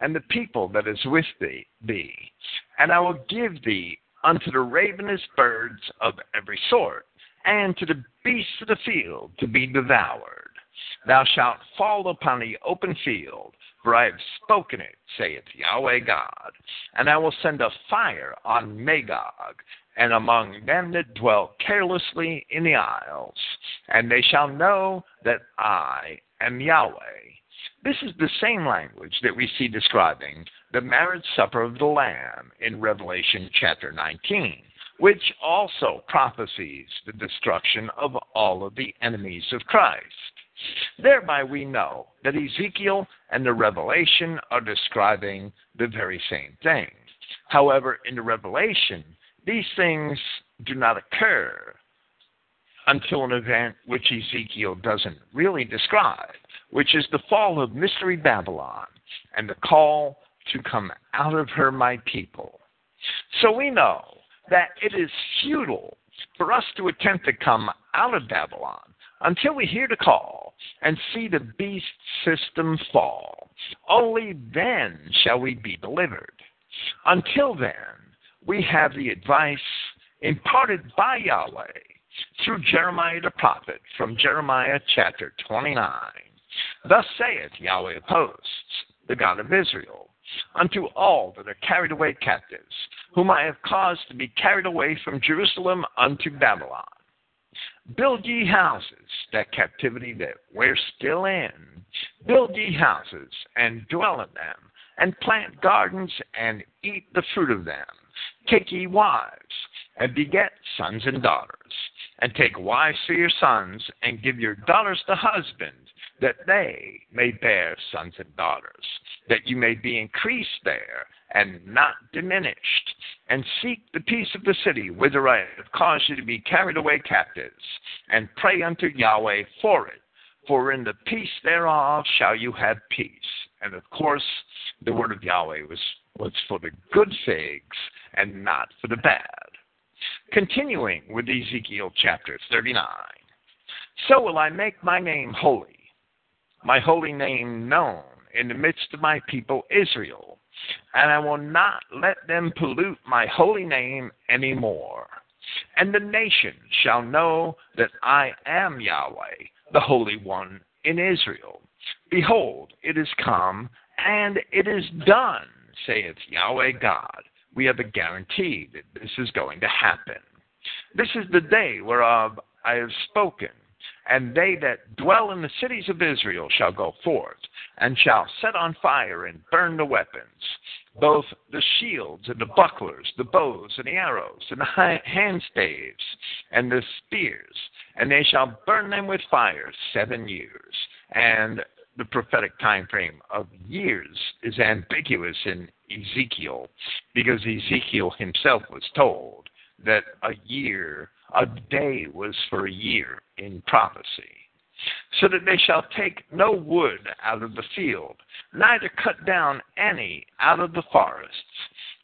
Speaker 3: and the people that is with thee. And I will give thee unto the ravenous birds of every sort, and to the beasts of the field to be devoured. Thou shalt fall upon the open field, for I have spoken it, saith Yahweh God. And I will send a fire on Magog, and among them that dwell carelessly in the isles, and they shall know that I am Yahweh. This is the same language that we see describing the marriage supper of the Lamb in Revelation chapter 19, which also prophesies the destruction of all of the enemies of Christ. Thereby we know that Ezekiel and the Revelation are describing the very same thing. However, in the Revelation, these things do not occur until an event which Ezekiel doesn't really describe, which is the fall of Mystery Babylon and the call to come out of her, my people. So we know that it is futile for us to attempt to come out of Babylon until we hear the call and see the beast system fall. Only then shall we be delivered. Until then, we have the advice imparted by Yahweh through Jeremiah the prophet from Jeremiah chapter 29. Thus saith Yahweh of hosts, the God of Israel, unto all that are carried away captives, whom I have caused to be carried away from Jerusalem unto Babylon. Build ye houses, that captivity that we're still in. Build ye houses, and dwell in them, and plant gardens, and eat the fruit of them Take ye wives, and beget sons and daughters, and take wives for your sons, and give your daughters to husbands, that they may bear sons and daughters, that you may be increased there, and not diminished, and seek the peace of the city whither I have caused you to be carried away captives, and pray unto Yahweh for it, for in the peace thereof shall you have peace. And of course, the word of Yahweh was was for the good figs and not for the bad. Continuing with Ezekiel chapter 39. So will I make my name holy, my holy name known in the midst of my people Israel, and I will not let them pollute my holy name any more. And the nations shall know that I am Yahweh, the Holy One in Israel. Behold, it is come, and it is done saith Yahweh God, we have a guarantee that this is going to happen. This is the day whereof I have spoken, and they that dwell in the cities of Israel shall go forth, and shall set on fire and burn the weapons, both the shields and the bucklers, the bows and the arrows, and the handstaves, and the spears, and they shall burn them with fire seven years. And the prophetic time frame of years is ambiguous in Ezekiel because Ezekiel himself was told that a year, a day was for a year in prophecy. So that they shall take no wood out of the field, neither cut down any out of the forests,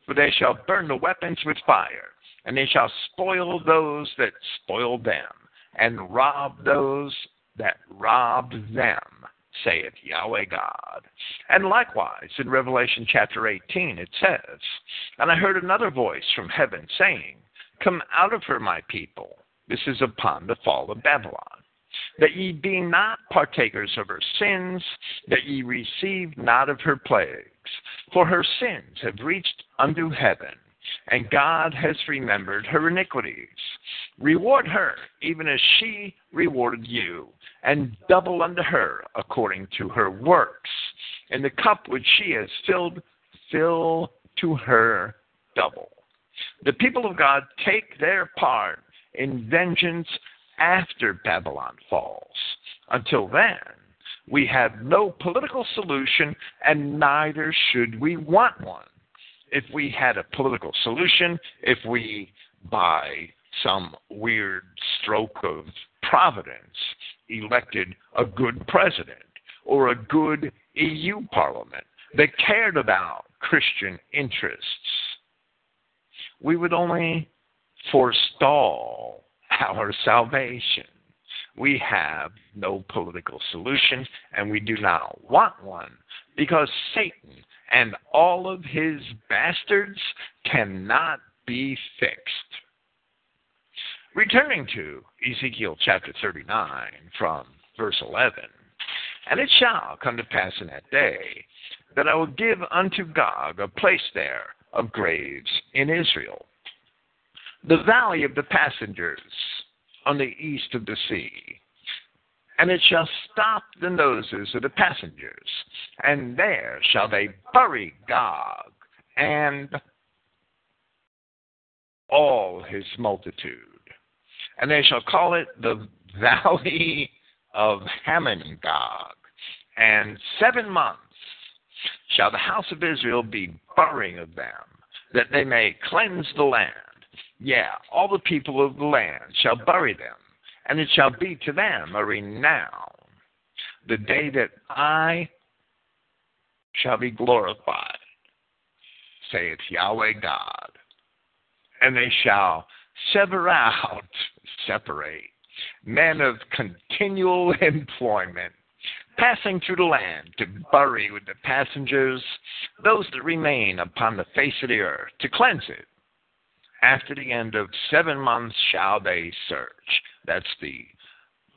Speaker 3: for they shall burn the weapons with fire, and they shall spoil those that spoil them, and rob those that robbed them saith Yahweh God. And likewise, in Revelation chapter 18, it says, And I heard another voice from heaven saying, Come out of her, my people. This is upon the fall of Babylon. That ye be not partakers of her sins, that ye receive not of her plagues. For her sins have reached unto heaven, and God has remembered her iniquities. Reward her, even as she rewarded you, and double unto her according to her works. And the cup which she has filled, fill to her double. The people of God take their part in vengeance after Babylon falls. Until then, we have no political solution, and neither should we want one. If we had a political solution, if we, by some weird stroke of providence, elected a good president or a good EU parliament that cared about Christian interests, we would only forestall our salvation. We have no political solution, and we do not want one because Satan and all of his bastards cannot be fixed. Returning to Ezekiel chapter 39 from verse 11, And it shall come to pass in that day that I will give unto Gog a place there of graves in Israel, the valley of the passengers on the east of the sea. And it shall stop the noses of the passengers, and there shall they bury Gog and all his multitude and they shall call it the Valley of Hamon-Gog. And seven months shall the house of Israel be burying of them, that they may cleanse the land. Yeah, all the people of the land shall bury them, and it shall be to them a renown. The day that I shall be glorified, saith Yahweh God. And they shall sever out separate, men of continual employment, passing through the land to bury with the passengers those that remain upon the face of the earth, to cleanse it. After the end of seven months shall they search. That's the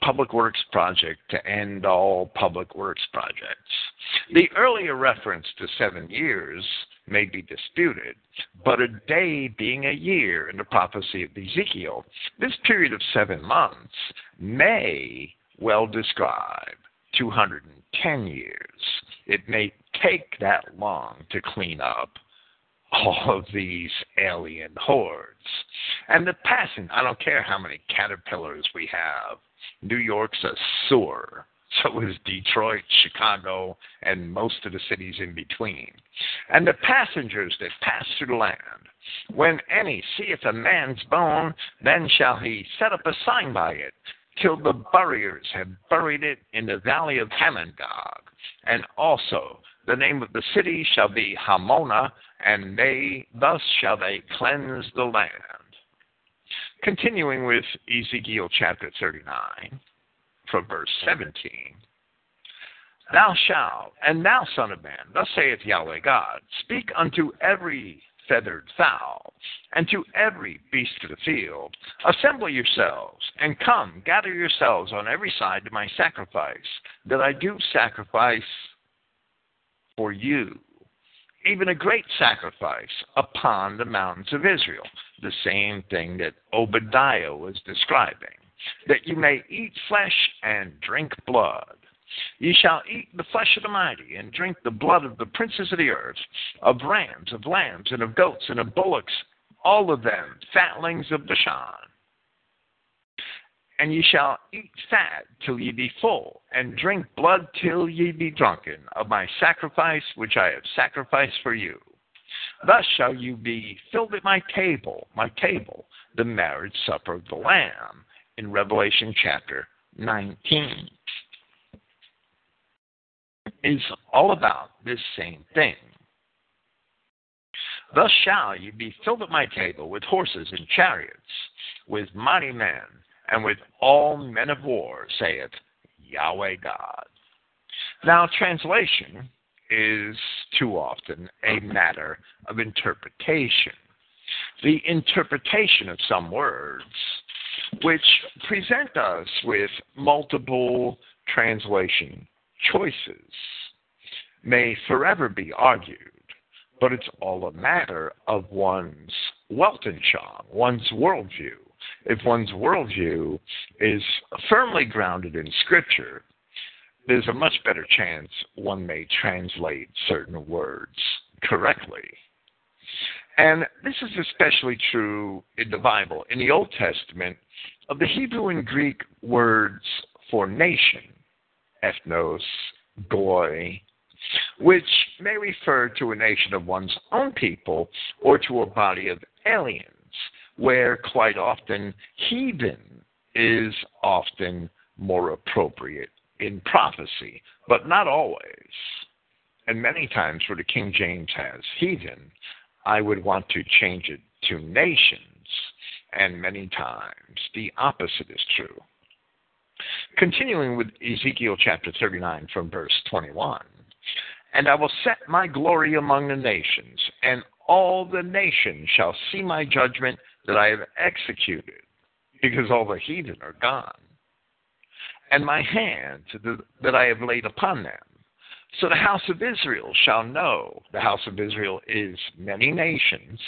Speaker 3: Public Works Project to end all public works projects. The earlier reference to seven years may be disputed, but a day being a year in the prophecy of Ezekiel, this period of seven months may well describe 210 years. It may take that long to clean up all of these alien hordes. And the passing, I don't care how many caterpillars we have, New York's a sewer. So is Detroit, Chicago, and most of the cities in between. And the passengers that pass through the land, when any seeth a man's bone, then shall he set up a sign by it, till the buriers have buried it in the valley of Hamon-Gog. And also the name of the city shall be Hamona, and they thus shall they cleanse the land. Continuing with Ezekiel chapter 39 from verse 17. Thou shalt, and thou, son of man, thus saith Yahweh God, speak unto every feathered fowl, and to every beast of the field, Assemble yourselves, and come, gather yourselves on every side to my sacrifice, that I do sacrifice for you, even a great sacrifice upon the mountains of Israel. The same thing that Obadiah was describing that you may eat flesh and drink blood. Ye shall eat the flesh of the mighty, and drink the blood of the princes of the earth, of rams, of lambs, and of goats, and of bullocks, all of them fatlings of Bashan. and ye shall eat fat till ye be full, and drink blood till ye be drunken of my sacrifice which I have sacrificed for you. Thus shall you be filled at my table, my table, the marriage supper of the Lamb, in Revelation chapter 19. Is all about this same thing. Thus shall ye be filled at my table with horses and chariots, with mighty men, and with all men of war, saith Yahweh God. Now, translation is too often a matter of interpretation. The interpretation of some words, which present us with multiple translation choices, may forever be argued, but it's all a matter of one's Weltanschauung, one's worldview if one's worldview is firmly grounded in Scripture, there's a much better chance one may translate certain words correctly. And this is especially true in the Bible. In the Old Testament, of the Hebrew and Greek words for nation, ethnos, goy, which may refer to a nation of one's own people or to a body of aliens where quite often heathen is often more appropriate in prophecy, but not always. And many times where the King James has heathen, I would want to change it to nations, and many times the opposite is true. Continuing with Ezekiel chapter 39 from verse 21 And I will set my glory among the nations, and all the nations shall see my judgment that I have executed, because all the heathen are gone, and my hand that I have laid upon them. So the house of Israel shall know, the house of Israel is many nations,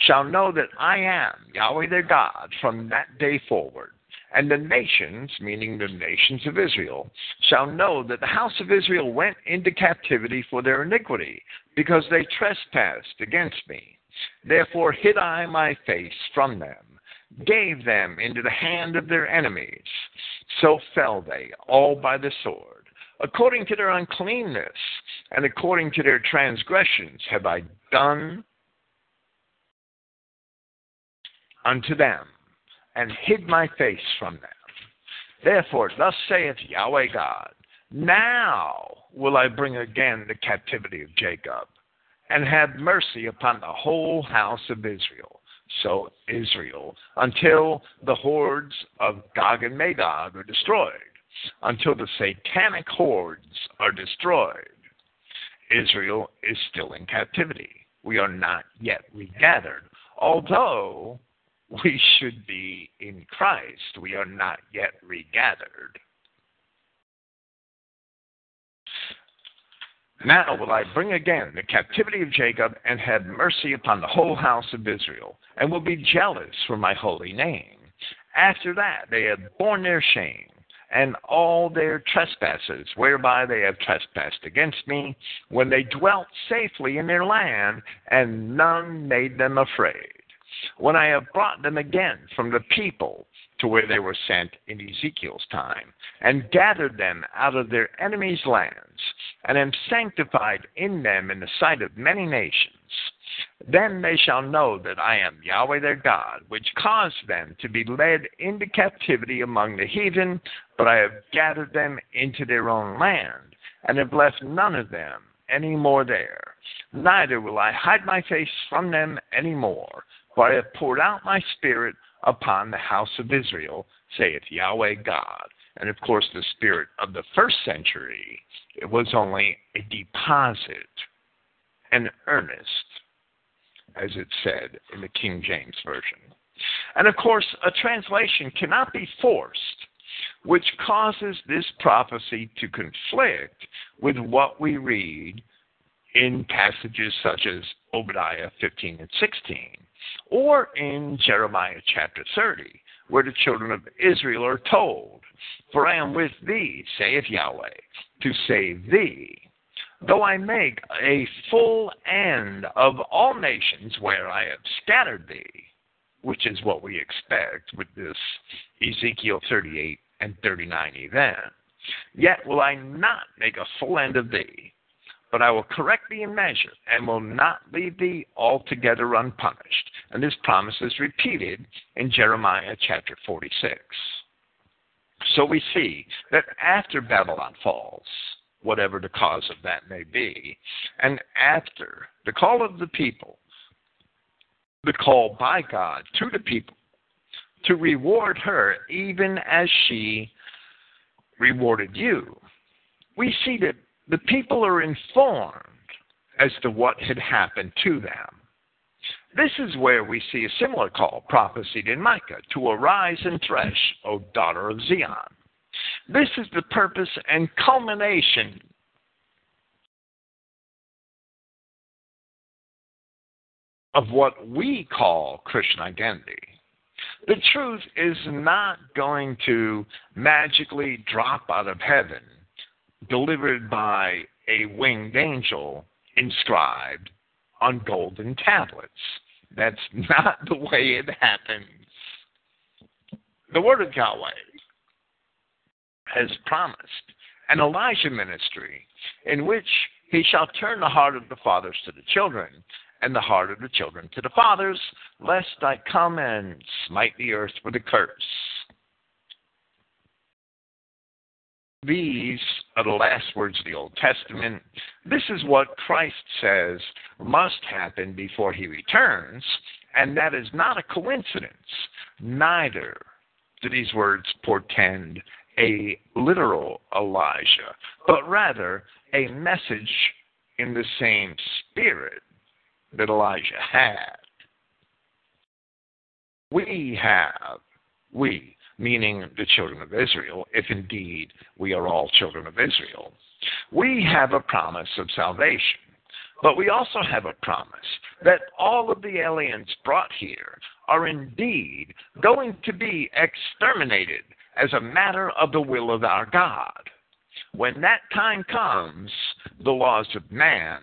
Speaker 3: shall know that I am Yahweh their God from that day forward. And the nations, meaning the nations of Israel, shall know that the house of Israel went into captivity for their iniquity, because they trespassed against me. Therefore hid I my face from them, gave them into the hand of their enemies. So fell they all by the sword. According to their uncleanness and according to their transgressions have I done unto them, and hid my face from them. Therefore, thus saith Yahweh God, Now will I bring again the captivity of Jacob and have mercy upon the whole house of Israel. So Israel, until the hordes of Gog and Magog are destroyed, until the satanic hordes are destroyed, Israel is still in captivity. We are not yet regathered. Although we should be in Christ, we are not yet regathered. Now will I bring again the captivity of Jacob and have mercy upon the whole house of Israel, and will be jealous for my holy name. After that they have borne their shame and all their trespasses whereby they have trespassed against me, when they dwelt safely in their land, and none made them afraid. When I have brought them again from the people to where they were sent in Ezekiel's time, and gathered them out of their enemies' lands, and am sanctified in them in the sight of many nations. Then they shall know that I am Yahweh their God, which caused them to be led into captivity among the heathen, but I have gathered them into their own land, and have left none of them any more there. Neither will I hide my face from them any more, for I have poured out my spirit upon the house of Israel, saith Yahweh God. And of course, the spirit of the first century, it was only a deposit, an earnest, as it said in the King James Version. And of course, a translation cannot be forced, which causes this prophecy to conflict with what we read in passages such as Obadiah 15 and 16 or in Jeremiah chapter 30, where the children of Israel are told, For I am with thee, saith Yahweh, to save thee. Though I make a full end of all nations where I have scattered thee, which is what we expect with this Ezekiel 38 and 39 event, Yet will I not make a full end of thee, but I will correct thee in measure, and will not leave thee altogether unpunished. And this promise is repeated in Jeremiah chapter 46. So we see that after Babylon falls, whatever the cause of that may be, and after the call of the people, the call by God to the people to reward her even as she rewarded you, we see that the people are informed as to what had happened to them. This is where we see a similar call prophesied in Micah to arise and thresh, O daughter of Zion. This is the purpose and culmination of what we call Christian identity. The truth is not going to magically drop out of heaven, delivered by a winged angel inscribed on golden tablets. That's not the way it happens. The Word of Yahweh has promised an Elijah ministry in which he shall turn the heart of the fathers to the children and the heart of the children to the fathers, lest I come and smite the earth with a curse. These are the last words of the Old Testament. This is what Christ says must happen before he returns, and that is not a coincidence. Neither do these words portend a literal Elijah, but rather a message in the same spirit that Elijah had. We have, we, meaning the children of Israel, if indeed we are all children of Israel, we have a promise of salvation. But we also have a promise that all of the aliens brought here are indeed going to be exterminated as a matter of the will of our God. When that time comes, the laws of man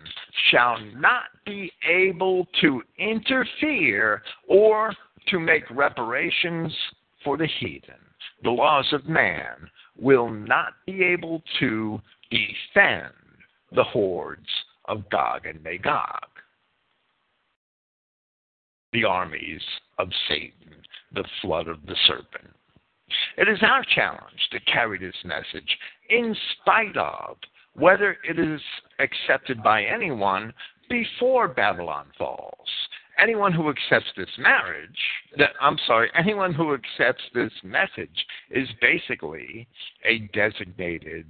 Speaker 3: shall not be able to interfere or to make reparations for the heathen. The laws of man will not be able to defend the hordes of Gog and Magog, the armies of Satan, the flood of the serpent. It is our challenge to carry this message in spite of whether it is accepted by anyone before Babylon falls. Anyone who accepts this marriage, I'm sorry, anyone who accepts this message is basically a designated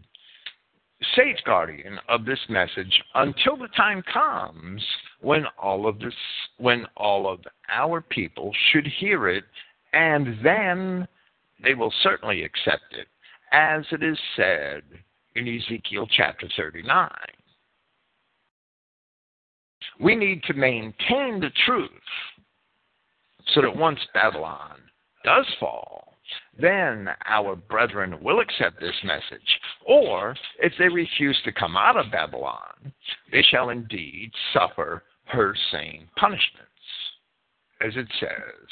Speaker 3: safeguardian of this message until the time comes when all of this when all of our people should hear it and then they will certainly accept it as it is said in Ezekiel chapter 39. We need to maintain the truth so that once Babylon does fall, then our brethren will accept this message. Or, if they refuse to come out of Babylon, they shall indeed suffer her same punishments, as it says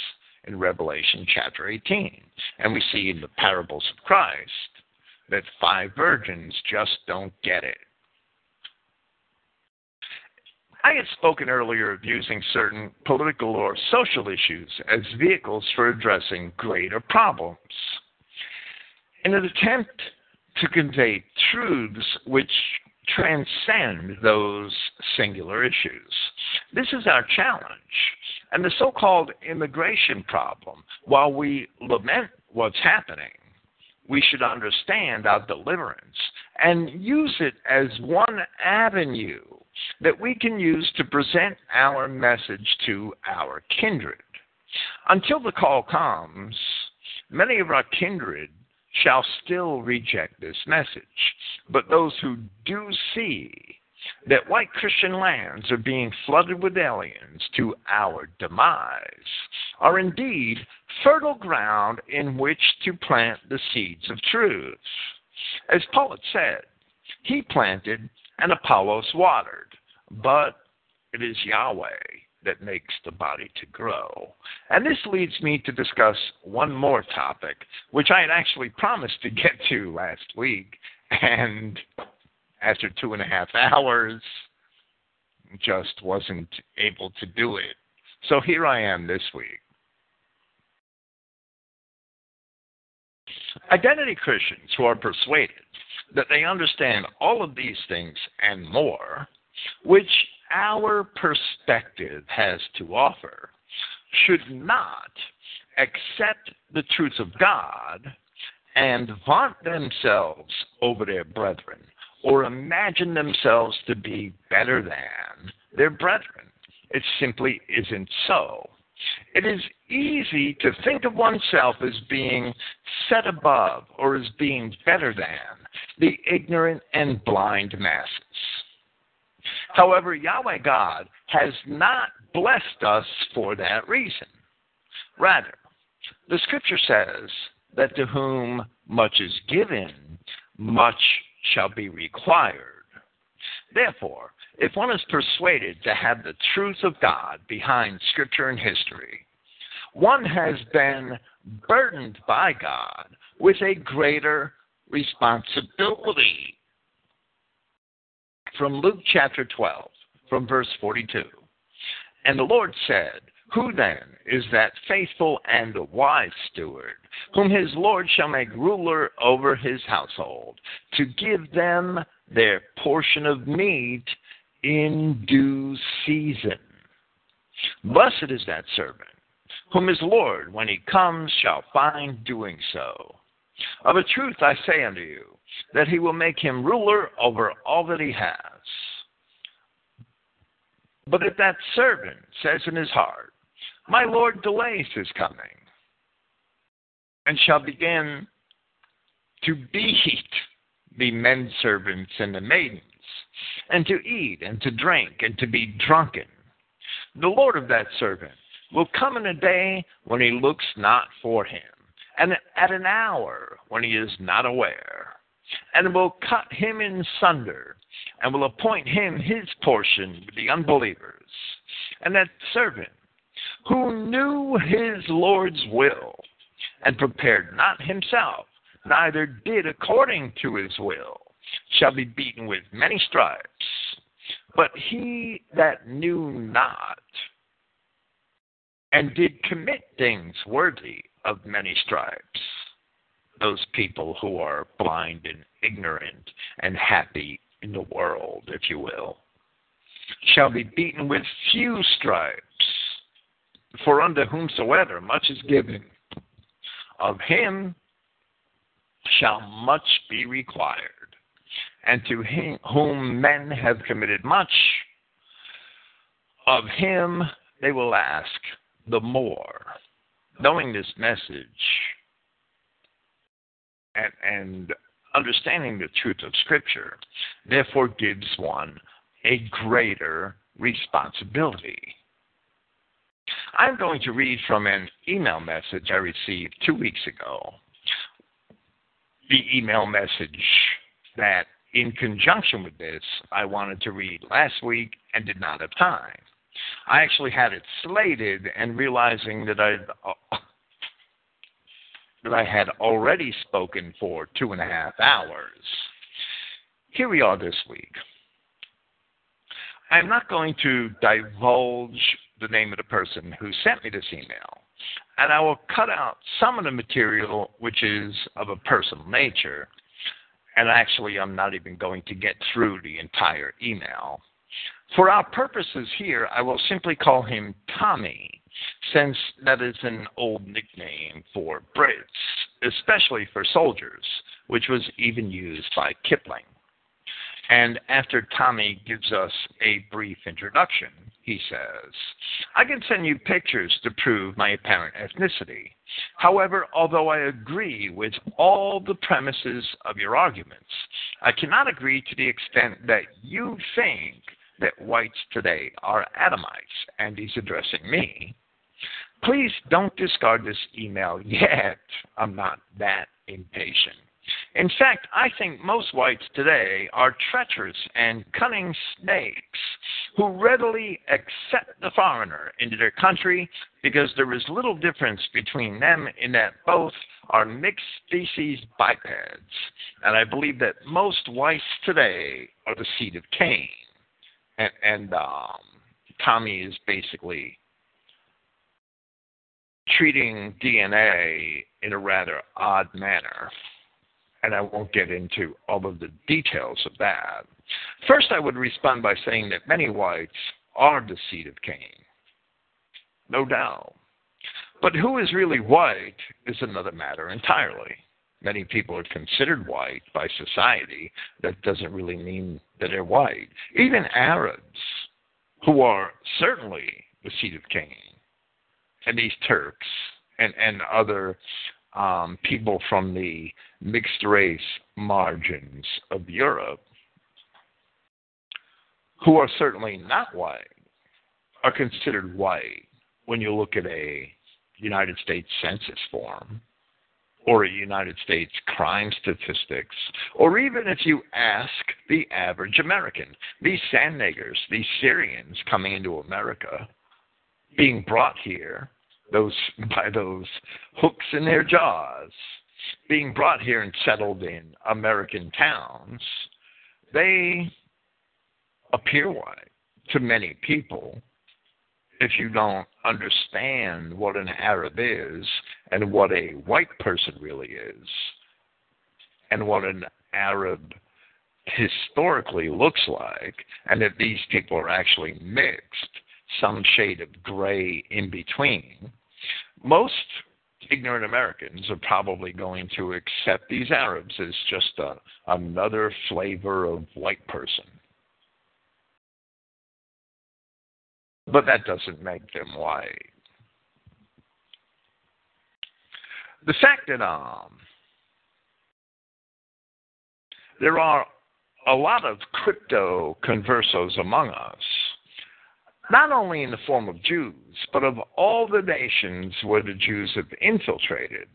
Speaker 3: in Revelation chapter 18. And we see in the parables of Christ that five virgins just don't get it. I had spoken earlier of using certain political or social issues as vehicles for addressing greater problems. In an attempt to convey truths which transcend those singular issues. This is our challenge. And the so called immigration problem, while we lament what's happening, we should understand our deliverance and use it as one avenue that we can use to present our message to our kindred. Until the call comes, many of our kindred shall still reject this message. But those who do see that white Christian lands are being flooded with aliens to our demise are indeed fertile ground in which to plant the seeds of truth. As Paul said, he planted and Apollos watered, but it is Yahweh that makes the body to grow. And this leads me to discuss one more topic, which I had actually promised to get to last week, and after two and a half hours, just wasn't able to do it. So here I am this week. Identity Christians who are persuaded that they understand all of these things and more, which our perspective has to offer, should not accept the truths of God and vaunt themselves over their brethren or imagine themselves to be better than their brethren. It simply isn't so. It is easy to think of oneself as being set above or as being better than the ignorant and blind masses. However, Yahweh God has not blessed us for that reason. Rather, the scripture says that to whom much is given, much shall be required. Therefore, if one is persuaded to have the truth of God behind Scripture and history, one has been burdened by God with a greater responsibility. From Luke chapter 12, from verse 42. And the Lord said, Who then is that faithful and wise steward, whom his Lord shall make ruler over his household, to give them their portion of meat in due season. Blessed is that servant, whom his Lord, when he comes, shall find doing so. Of a truth I say unto you, that he will make him ruler over all that he has. But if that servant says in his heart, My Lord delays his coming, and shall begin to beat the men servants and the maidens, and to eat and to drink and to be drunken. The Lord of that servant will come in a day when he looks not for him, and at an hour when he is not aware, and will cut him in sunder, and will appoint him his portion with the unbelievers. And that servant, who knew his Lord's will, and prepared not himself, neither did according to his will, shall be beaten with many stripes. But he that knew not and did commit things worthy of many stripes, those people who are blind and ignorant and happy in the world, if you will, shall be beaten with few stripes. For unto whomsoever much is given, of him shall much be required and to him whom men have committed much, of him they will ask the more. Knowing this message and, and understanding the truth of Scripture, therefore gives one a greater responsibility. I'm going to read from an email message I received two weeks ago. The email message that in conjunction with this, I wanted to read last week and did not have time. I actually had it slated and realizing that I uh, that I had already spoken for two and a half hours. Here we are this week. I'm not going to divulge the name of the person who sent me this email, and I will cut out some of the material which is of a personal nature and actually I'm not even going to get through the entire email. For our purposes here, I will simply call him Tommy, since that is an old nickname for Brits, especially for soldiers, which was even used by Kipling. And after Tommy gives us a brief introduction, he says, I can send you pictures to prove my apparent ethnicity. However, although I agree with all the premises of your arguments, I cannot agree to the extent that you think that whites today are Adamites, and he's addressing me. Please don't discard this email yet. I'm not that impatient. In fact, I think most whites today are treacherous and cunning snakes who readily accept the foreigner into their country because there is little difference between them in that both are mixed species bipeds. And I believe that most whites today are the seed of Cain. And, and um, Tommy is basically treating DNA in a rather odd manner and I won't get into all of the details of that. First, I would respond by saying that many whites are the seed of Cain. No doubt. But who is really white is another matter entirely. Many people are considered white by society. That doesn't really mean that they're white. Even Arabs, who are certainly the seed of Cain, and these Turks and, and other um, people from the mixed race margins of Europe, who are certainly not white, are considered white when you look at a United States Census form or a United States crime statistics, or even if you ask the average American, these sand niggers, these Syrians coming into America, being brought here those by those hooks in their jaws, being brought here and settled in American towns, they appear white to many people. If you don't understand what an Arab is and what a white person really is and what an Arab historically looks like, and that these people are actually mixed some shade of gray in between, most ignorant Americans are probably going to accept these Arabs as just a, another flavor of white person. But that doesn't make them white. The fact that um, there are a lot of crypto conversos among us not only in the form of Jews, but of all the nations where the Jews have infiltrated.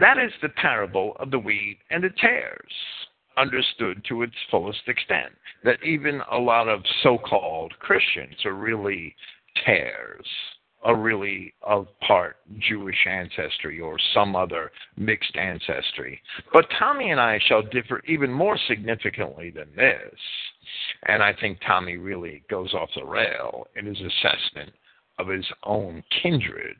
Speaker 3: That is the parable of the wheat and the tares, understood to its fullest extent. That even a lot of so called Christians are really tares are really of part Jewish ancestry or some other mixed ancestry. But Tommy and I shall differ even more significantly than this. And I think Tommy really goes off the rail in his assessment of his own kindred.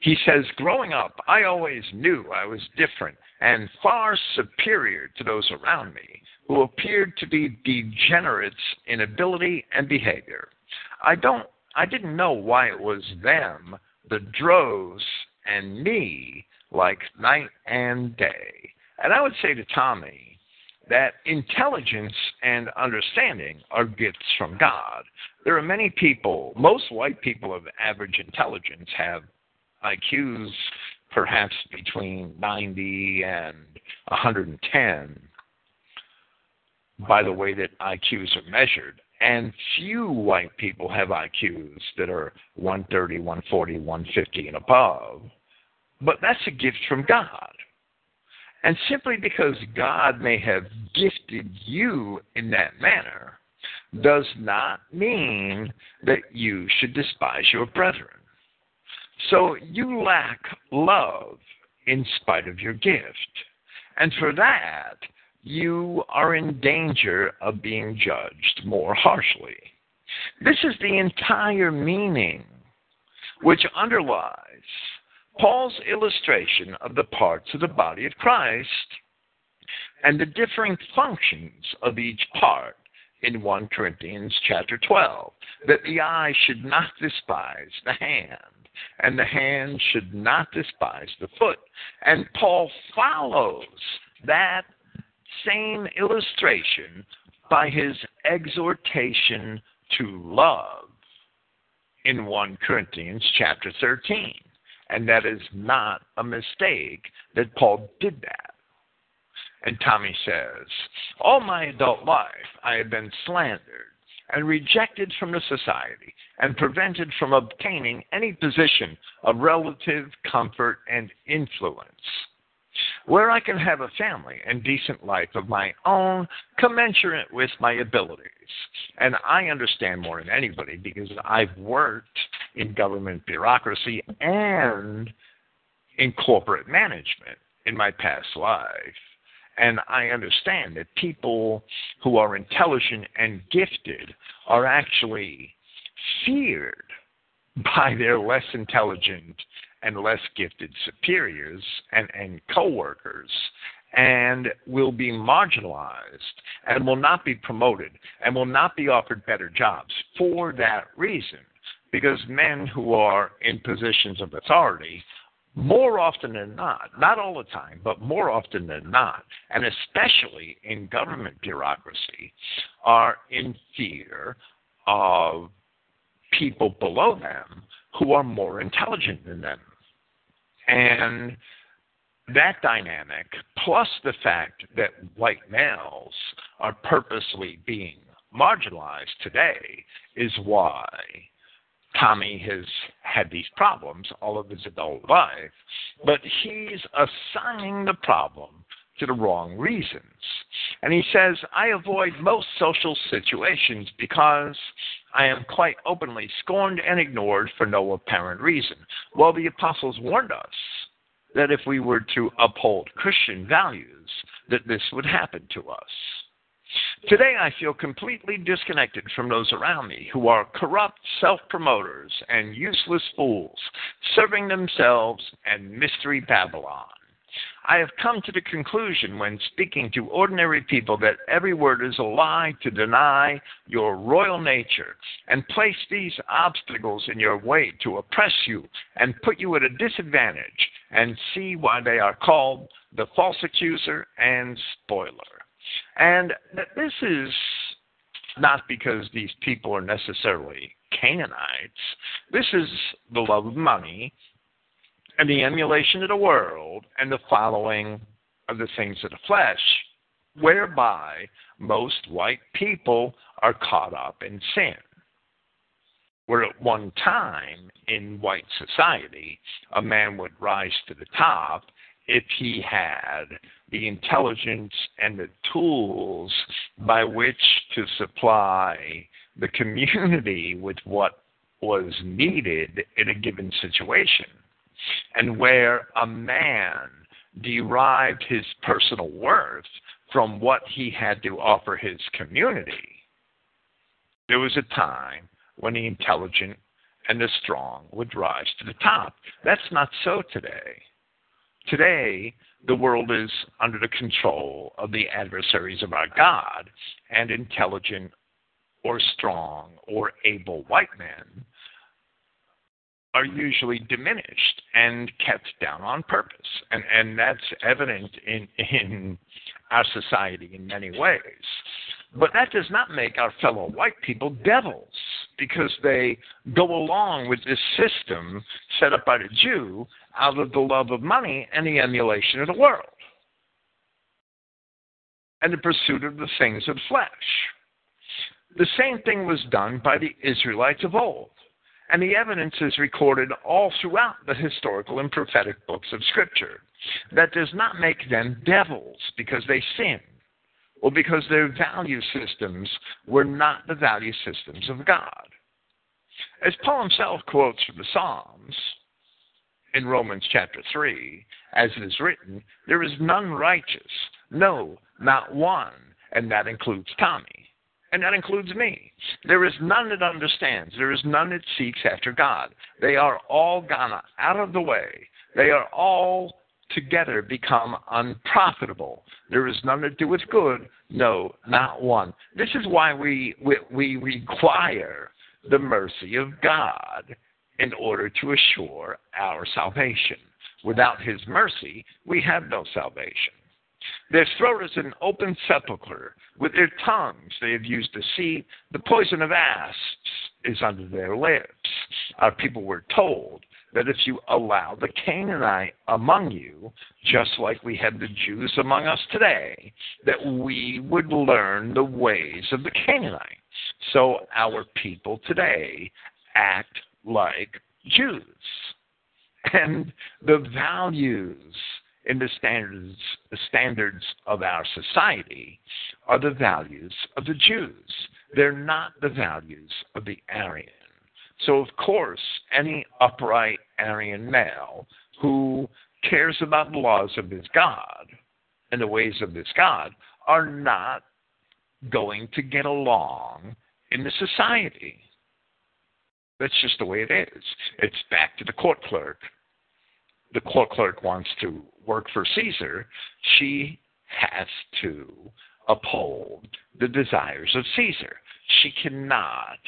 Speaker 3: He says, Growing up, I always knew I was different and far superior to those around me who appeared to be degenerates in ability and behavior. I don't I didn't know why it was them, the Dros, and me like night and day. And I would say to Tommy that intelligence and understanding are gifts from God. There are many people, most white people of average intelligence have IQs perhaps between 90 and 110 by the way that IQs are measured. And few white people have IQs that are 130, 140, 150 and above. But that's a gift from God. And simply because God may have gifted you in that manner does not mean that you should despise your brethren. So you lack love in spite of your gift. And for that, you are in danger of being judged more harshly. This is the entire meaning which underlies Paul's illustration of the parts of the body of Christ and the differing functions of each part in 1 Corinthians chapter 12 that the eye should not despise the hand and the hand should not despise the foot and Paul follows that same illustration by his exhortation to love in 1 Corinthians chapter 13. And that is not a mistake that Paul did that. And Tommy says, All my adult life I have been slandered and rejected from the society and prevented from obtaining any position of relative comfort and influence. Where I can have a family and decent life of my own, commensurate with my abilities. And I understand more than anybody because I've worked in government bureaucracy and in corporate management in my past life. And I understand that people who are intelligent and gifted are actually feared by their less intelligent and less gifted superiors and, and coworkers and will be marginalized and will not be promoted and will not be offered better jobs for that reason. Because men who are in positions of authority more often than not, not all the time, but more often than not, and especially in government bureaucracy, are in fear of people below them who are more intelligent than them. And that dynamic, plus the fact that white males are purposely being marginalized today, is why Tommy has had these problems all of his adult life, but he's assigning the problem to the wrong reasons. And he says, I avoid most social situations because I am quite openly scorned and ignored for no apparent reason. Well, the apostles warned us that if we were to uphold Christian values, that this would happen to us. Today, I feel completely disconnected from those around me who are corrupt self promoters and useless fools, serving themselves and Mystery Babylon. I have come to the conclusion when speaking to ordinary people that every word is a lie to deny your royal nature and place these obstacles in your way to oppress you and put you at a disadvantage and see why they are called the false accuser and spoiler. And this is not because these people are necessarily Canaanites. This is the love of money and the emulation of the world and the following of the things of the flesh, whereby most white people are caught up in sin. Where at one time in white society, a man would rise to the top if he had the intelligence and the tools by which to supply the community with what was needed in a given situation. And where a man derived his personal worth from what he had to offer his community, there was a time when the intelligent and the strong would rise to the top. That's not so today. Today, the world is under the control of the adversaries of our God, and intelligent or strong or able white men are usually diminished and kept down on purpose. And, and that's evident in, in our society in many ways. But that does not make our fellow white people devils because they go along with this system set up by the Jew out of the love of money and the emulation of the world and the pursuit of the things of flesh. The same thing was done by the Israelites of old, and the evidence is recorded all throughout the historical and prophetic books of Scripture. That does not make them devils because they sinned or because their value systems were not the value systems of God. As Paul himself quotes from the Psalms, in Romans chapter 3, as it is written, there is none righteous, no, not one, and that includes Tommy. And that includes me. There is none that understands. There is none that seeks after God. They are all gone out of the way. They are all together become unprofitable. There is none that doeth good. No, not one. This is why we, we, we require the mercy of God in order to assure our salvation. Without his mercy, we have no salvation. Their throat is an open sepulchre. With their tongues they have used deceit. The poison of asps is under their lips. Our people were told that if you allow the Canaanite among you, just like we have the Jews among us today, that we would learn the ways of the Canaanite. So our people today act like Jews. And the values in the standards, the standards of our society are the values of the Jews. They're not the values of the Aryan. So, of course, any upright Aryan male who cares about the laws of his God and the ways of his God are not going to get along in the society. That's just the way it is. It's back to the court clerk. The court clerk wants to work for Caesar. She has to uphold the desires of Caesar. She cannot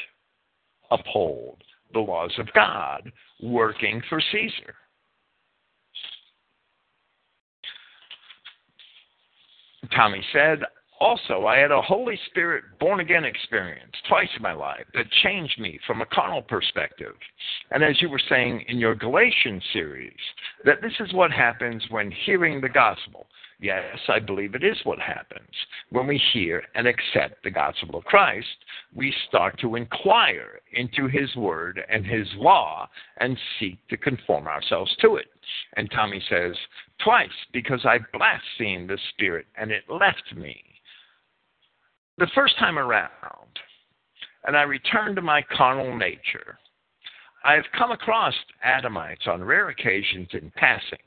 Speaker 3: uphold the laws of God working for Caesar. Tommy said, also, I had a Holy Spirit born again experience twice in my life that changed me from a carnal perspective. And as you were saying in your Galatians series, that this is what happens when hearing the gospel. Yes, I believe it is what happens. When we hear and accept the gospel of Christ, we start to inquire into his word and his law and seek to conform ourselves to it. And Tommy says, twice because I blasphemed the Spirit and it left me. The first time around, and I returned to my carnal nature, I have come across Adamites on rare occasions in passing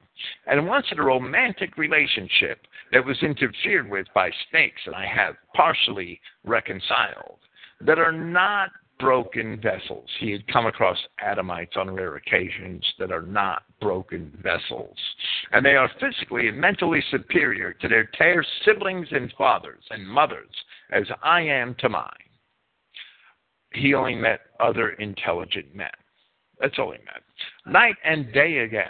Speaker 3: and once in a romantic relationship that was interfered with by snakes, and I have partially reconciled, that are not broken vessels. He had come across Adamites on rare occasions that are not broken vessels. And they are physically and mentally superior to their tare siblings and fathers and mothers, as I am to mine. He only met other intelligent men. That's all he meant. Night and day again,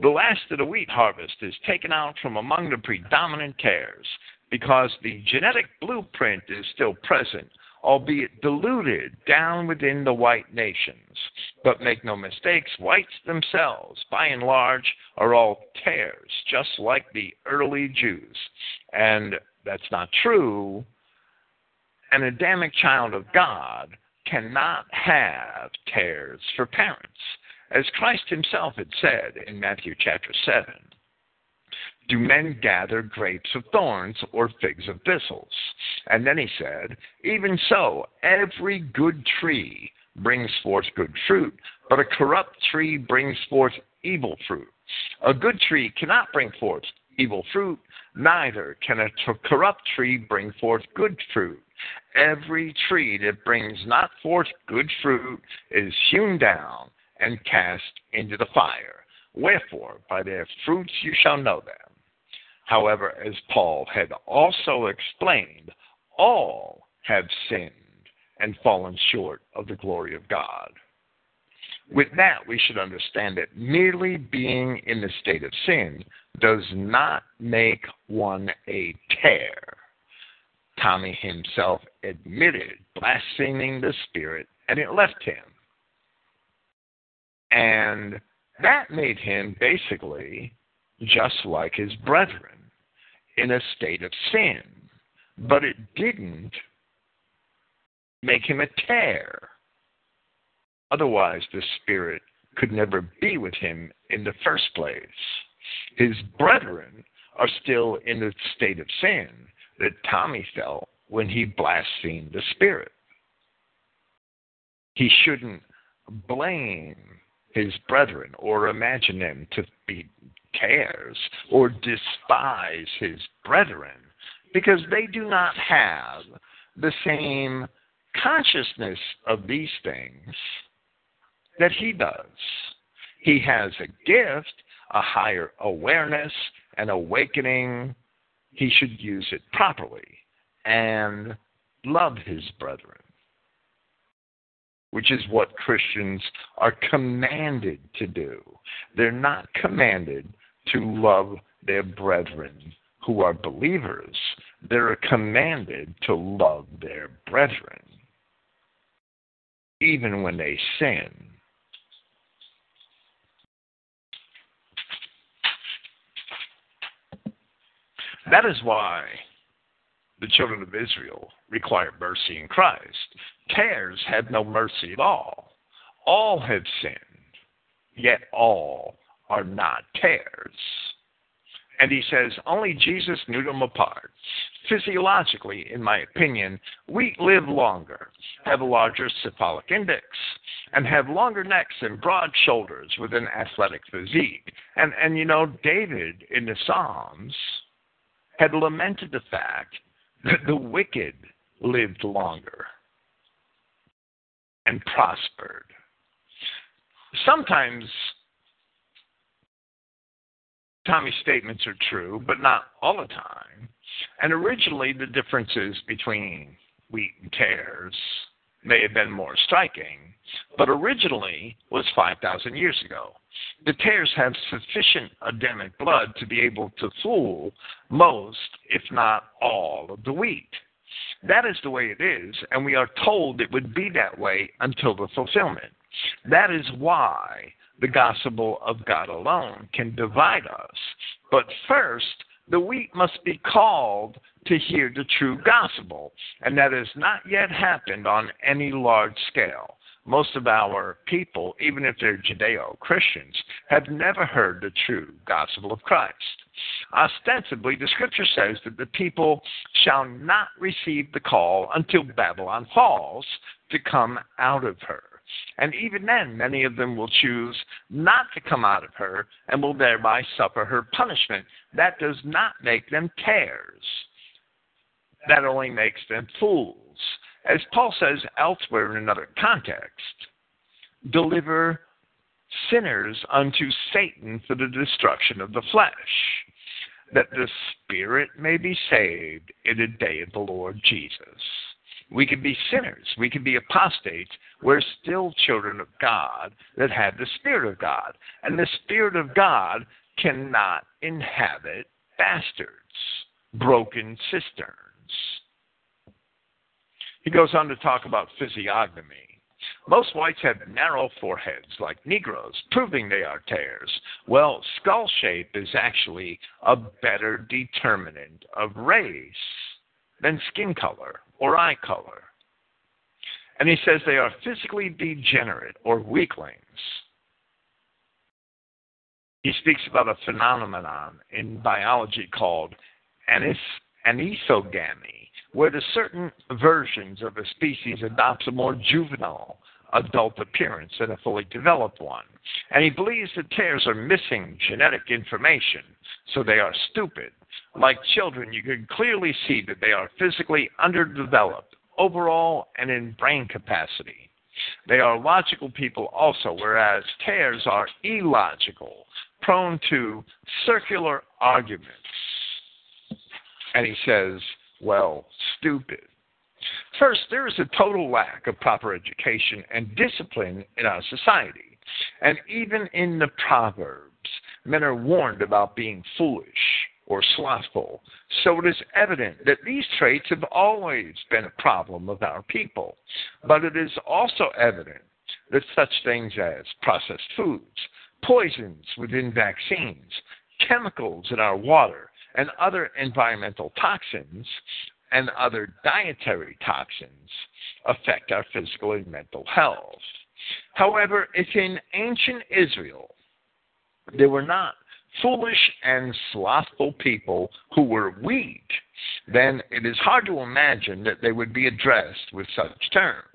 Speaker 3: the last of the wheat harvest is taken out from among the predominant tares because the genetic blueprint is still present, albeit diluted down within the white nations. But make no mistakes, whites themselves, by and large, are all tares, just like the early Jews. And that's not true. An Adamic child of God cannot have tares for parents. As Christ himself had said in Matthew chapter 7, do men gather grapes of thorns or figs of thistles? And then he said, Even so, every good tree brings forth good fruit, but a corrupt tree brings forth evil fruit. A good tree cannot bring forth evil fruit, neither can a corrupt tree bring forth good fruit. Every tree that brings not forth good fruit is hewn down and cast into the fire. Wherefore, by their fruits you shall know them. However, as Paul had also explained, all have sinned and fallen short of the glory of God. With that, we should understand that merely being in the state of sin does not make one a tare. Tommy himself admitted blaspheming the Spirit, and it left him. And that made him basically just like his brethren in a state of sin. But it didn't make him a tare. Otherwise, the Spirit could never be with him in the first place. His brethren are still in a state of sin that Tommy felt when he blasphemed the Spirit. He shouldn't blame his brethren or imagine them to be tares or despise his brethren because they do not have the same consciousness of these things that he does. He has a gift, a higher awareness, an awakening. He should use it properly and love his brethren which is what Christians are commanded to do. They're not commanded to love their brethren who are believers, they're commanded to love their brethren, even when they sin. That is why the children of Israel require mercy in Christ. Tares had no mercy at all. All have sinned, yet all are not tares. And he says only Jesus knew them apart. Physiologically, in my opinion, wheat live longer, have a larger cephalic index, and have longer necks and broad shoulders with an athletic physique. And, and you know, David in the Psalms had lamented the fact that the wicked lived longer and prospered. Sometimes Tommy's statements are true, but not all the time. And originally, the differences between wheat and tares may have been more striking, but originally was 5,000 years ago. The tares have sufficient Adamic blood to be able to fool most, if not all, of the wheat. That is the way it is, and we are told it would be that way until the fulfillment. That is why the gospel of God alone can divide us. But first, the wheat must be called to hear the true gospel, and that has not yet happened on any large scale. Most of our people, even if they're Judeo Christians, have never heard the true gospel of Christ. Ostensibly, the scripture says that the people shall not receive the call until Babylon falls to come out of her. And even then, many of them will choose not to come out of her and will thereby suffer her punishment. That does not make them tares. That only makes them fools. As Paul says elsewhere in another context, deliver sinners unto Satan for the destruction of the flesh, that the spirit may be saved in the day of the Lord Jesus. We can be sinners. We can be apostates. We're still children of God that have the Spirit of God. And the Spirit of God cannot inhabit bastards, broken cisterns. He goes on to talk about physiognomy. Most whites have narrow foreheads like Negroes, proving they are tares. Well, skull shape is actually a better determinant of race than skin color or eye color. And he says they are physically degenerate or weaklings. He speaks about a phenomenon in biology called anis- anisogamy, where the certain versions of a species adopts a more juvenile adult appearance than a fully developed one. And he believes that tares are missing genetic information, so they are stupid. Like children, you can clearly see that they are physically underdeveloped, overall, and in brain capacity. They are logical people also, whereas tares are illogical, prone to circular arguments. And he says, well, stupid. First, there is a total lack of proper education and discipline in our society. And even in the Proverbs, men are warned about being foolish or slothful. So it is evident that these traits have always been a problem of our people. But it is also evident that such things as processed foods, poisons within vaccines, chemicals in our water, and other environmental toxins and other dietary toxins affect our physical and mental health. However, if in ancient Israel there were not foolish and slothful people who were weak, then it is hard to imagine that they would be addressed with such terms.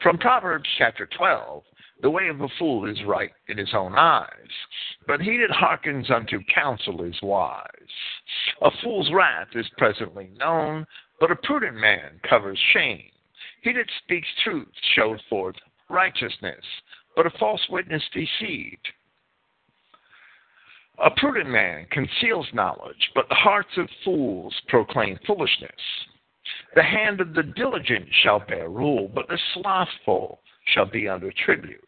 Speaker 3: From Proverbs chapter 12, the way of a fool is right in his own eyes, but he that hearkens unto counsel is wise. A fool's wrath is presently known, but a prudent man covers shame. He that speaks truth shows forth righteousness, but a false witness deceived. A prudent man conceals knowledge, but the hearts of fools proclaim foolishness. The hand of the diligent shall bear rule, but the slothful shall be under tribute.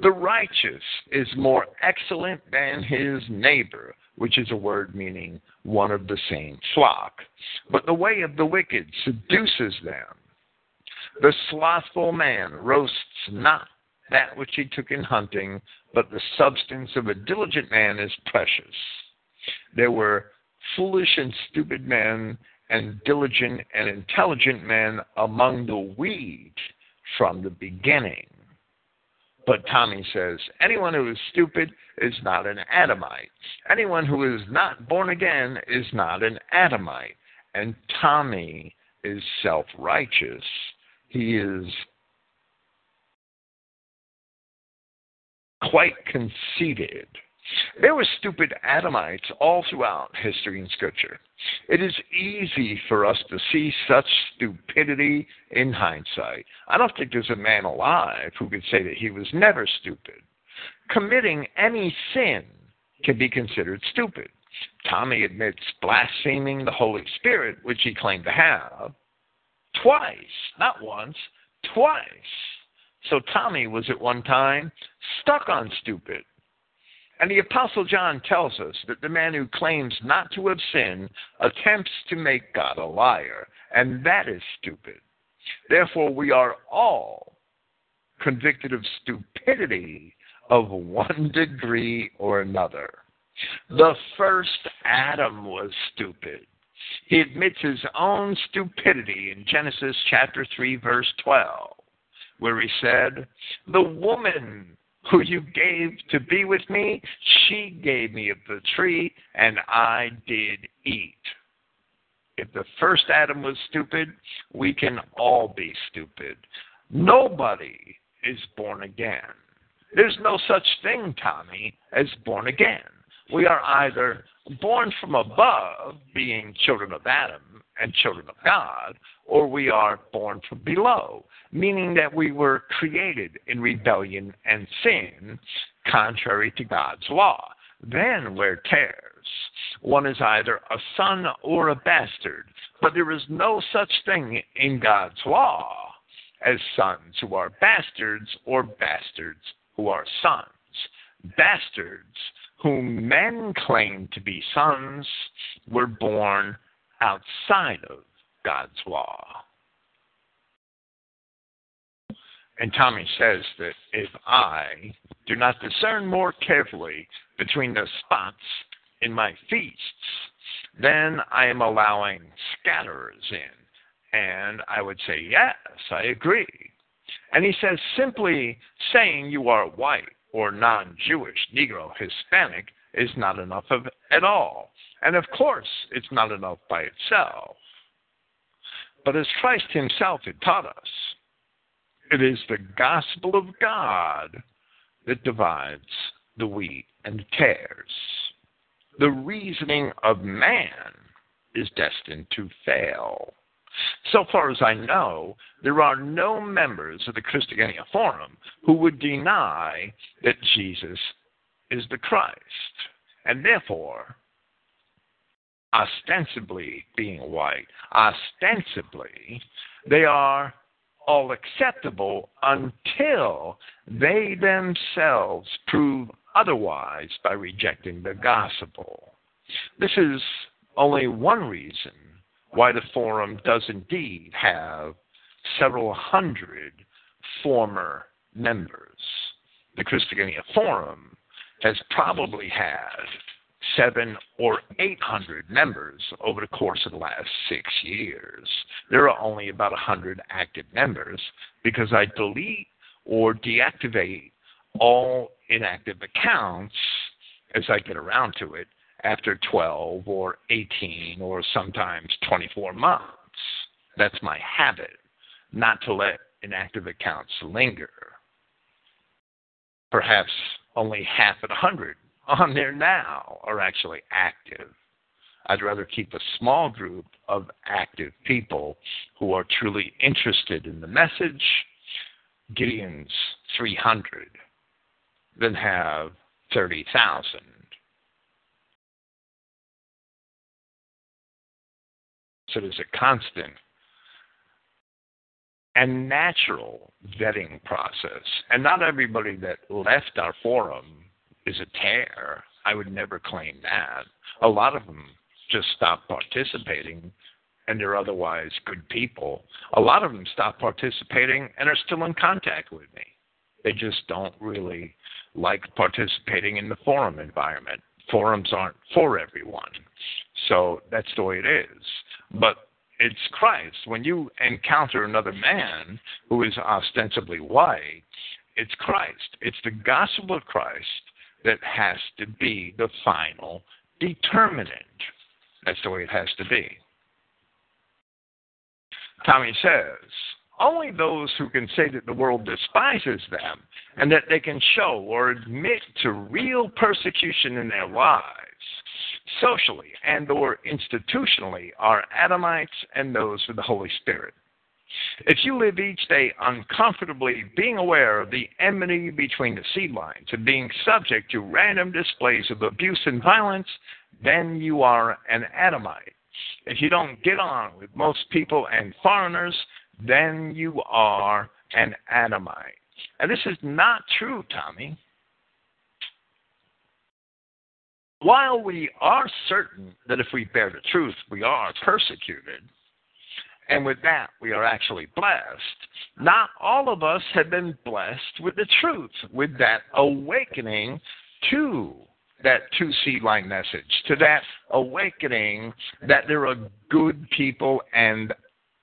Speaker 3: The righteous is more excellent than his neighbor, which is a word meaning one of the same flock. But the way of the wicked seduces them. The slothful man roasts not that which he took in hunting, but the substance of a diligent man is precious. There were foolish and stupid men, and diligent and intelligent men among the wheat from the beginning. But Tommy says anyone who is stupid is not an Adamite. Anyone who is not born again is not an Adamite. And Tommy is self righteous. He is quite conceited. There were stupid Adamites all throughout history and scripture. It is easy for us to see such stupidity in hindsight. I don't think there's a man alive who could say that he was never stupid. Committing any sin can be considered stupid. Tommy admits blaspheming the Holy Spirit, which he claimed to have, twice, not once, twice. So Tommy was at one time stuck on stupid. And the Apostle John tells us that the man who claims not to have sinned attempts to make God a liar, and that is stupid. Therefore, we are all convicted of stupidity of one degree or another. The first Adam was stupid. He admits his own stupidity in Genesis chapter 3, verse 12, where he said, The woman who you gave to be with me, she gave me of the tree, and I did eat. If the first Adam was stupid, we can all be stupid. Nobody is born again. There's no such thing, Tommy, as born again. We are either born from above, being children of Adam and children of God, or we are born from below, meaning that we were created in rebellion and sin, contrary to God's law. Then we're tares. One is either a son or a bastard, but there is no such thing in God's law as sons who are bastards or bastards who are sons. Bastards whom men claim to be sons were born outside of God's law. And Tommy says that if I do not discern more carefully between the spots in my feasts, then I am allowing scatterers in. And I would say, yes, I agree. And he says, simply saying you are white or non Jewish, Negro, Hispanic is not enough of at all. And of course, it's not enough by itself. But as Christ himself had taught us, it is the gospel of God that divides the wheat and tares. The reasoning of man is destined to fail. So far as I know, there are no members of the Christogenea Forum who would deny that Jesus is the Christ. And therefore, ostensibly being white, ostensibly, they are all acceptable until they themselves prove otherwise by rejecting the gospel. This is only one reason why the forum does indeed have several hundred former members. The Christogenea Forum has probably had seven or eight hundred members over the course of the last six years. There are only about a hundred active members because I delete or deactivate all inactive accounts as I get around to it after 12 or 18 or sometimes 24 months. That's my habit, not to let inactive accounts linger. Perhaps only half at 100 on there now are actually active. I'd rather keep a small group of active people who are truly interested in the message, Gideon's 300, than have 30,000. So there's a constant and natural vetting process. And not everybody that left our forum is a tare. I would never claim that. A lot of them just stop participating and they're otherwise good people. A lot of them stop participating and are still in contact with me. They just don't really like participating in the forum environment. Forums aren't for everyone. So that's the way it is. But it's Christ. When you encounter another man who is ostensibly white, It's Christ. It's the gospel of Christ that has to be the final determinant. That's the way it has to be. Tommy says, only those who can say that the world despises them and that they can show or admit to real persecution in their lives, socially and or institutionally, are Adamites and those with the Holy Spirit. If you live each day uncomfortably being aware of the enmity between the seed lines and being subject to random displays of abuse and violence, then you are an Adamite. If you don't get on with most people and foreigners, then you are an Adamite. And this is not true, Tommy. While we are certain that if we bear the truth, we are persecuted, and with that we are actually blessed, not all of us have been blessed with the truth, with that awakening to that two seed line message, to that awakening that there are good people and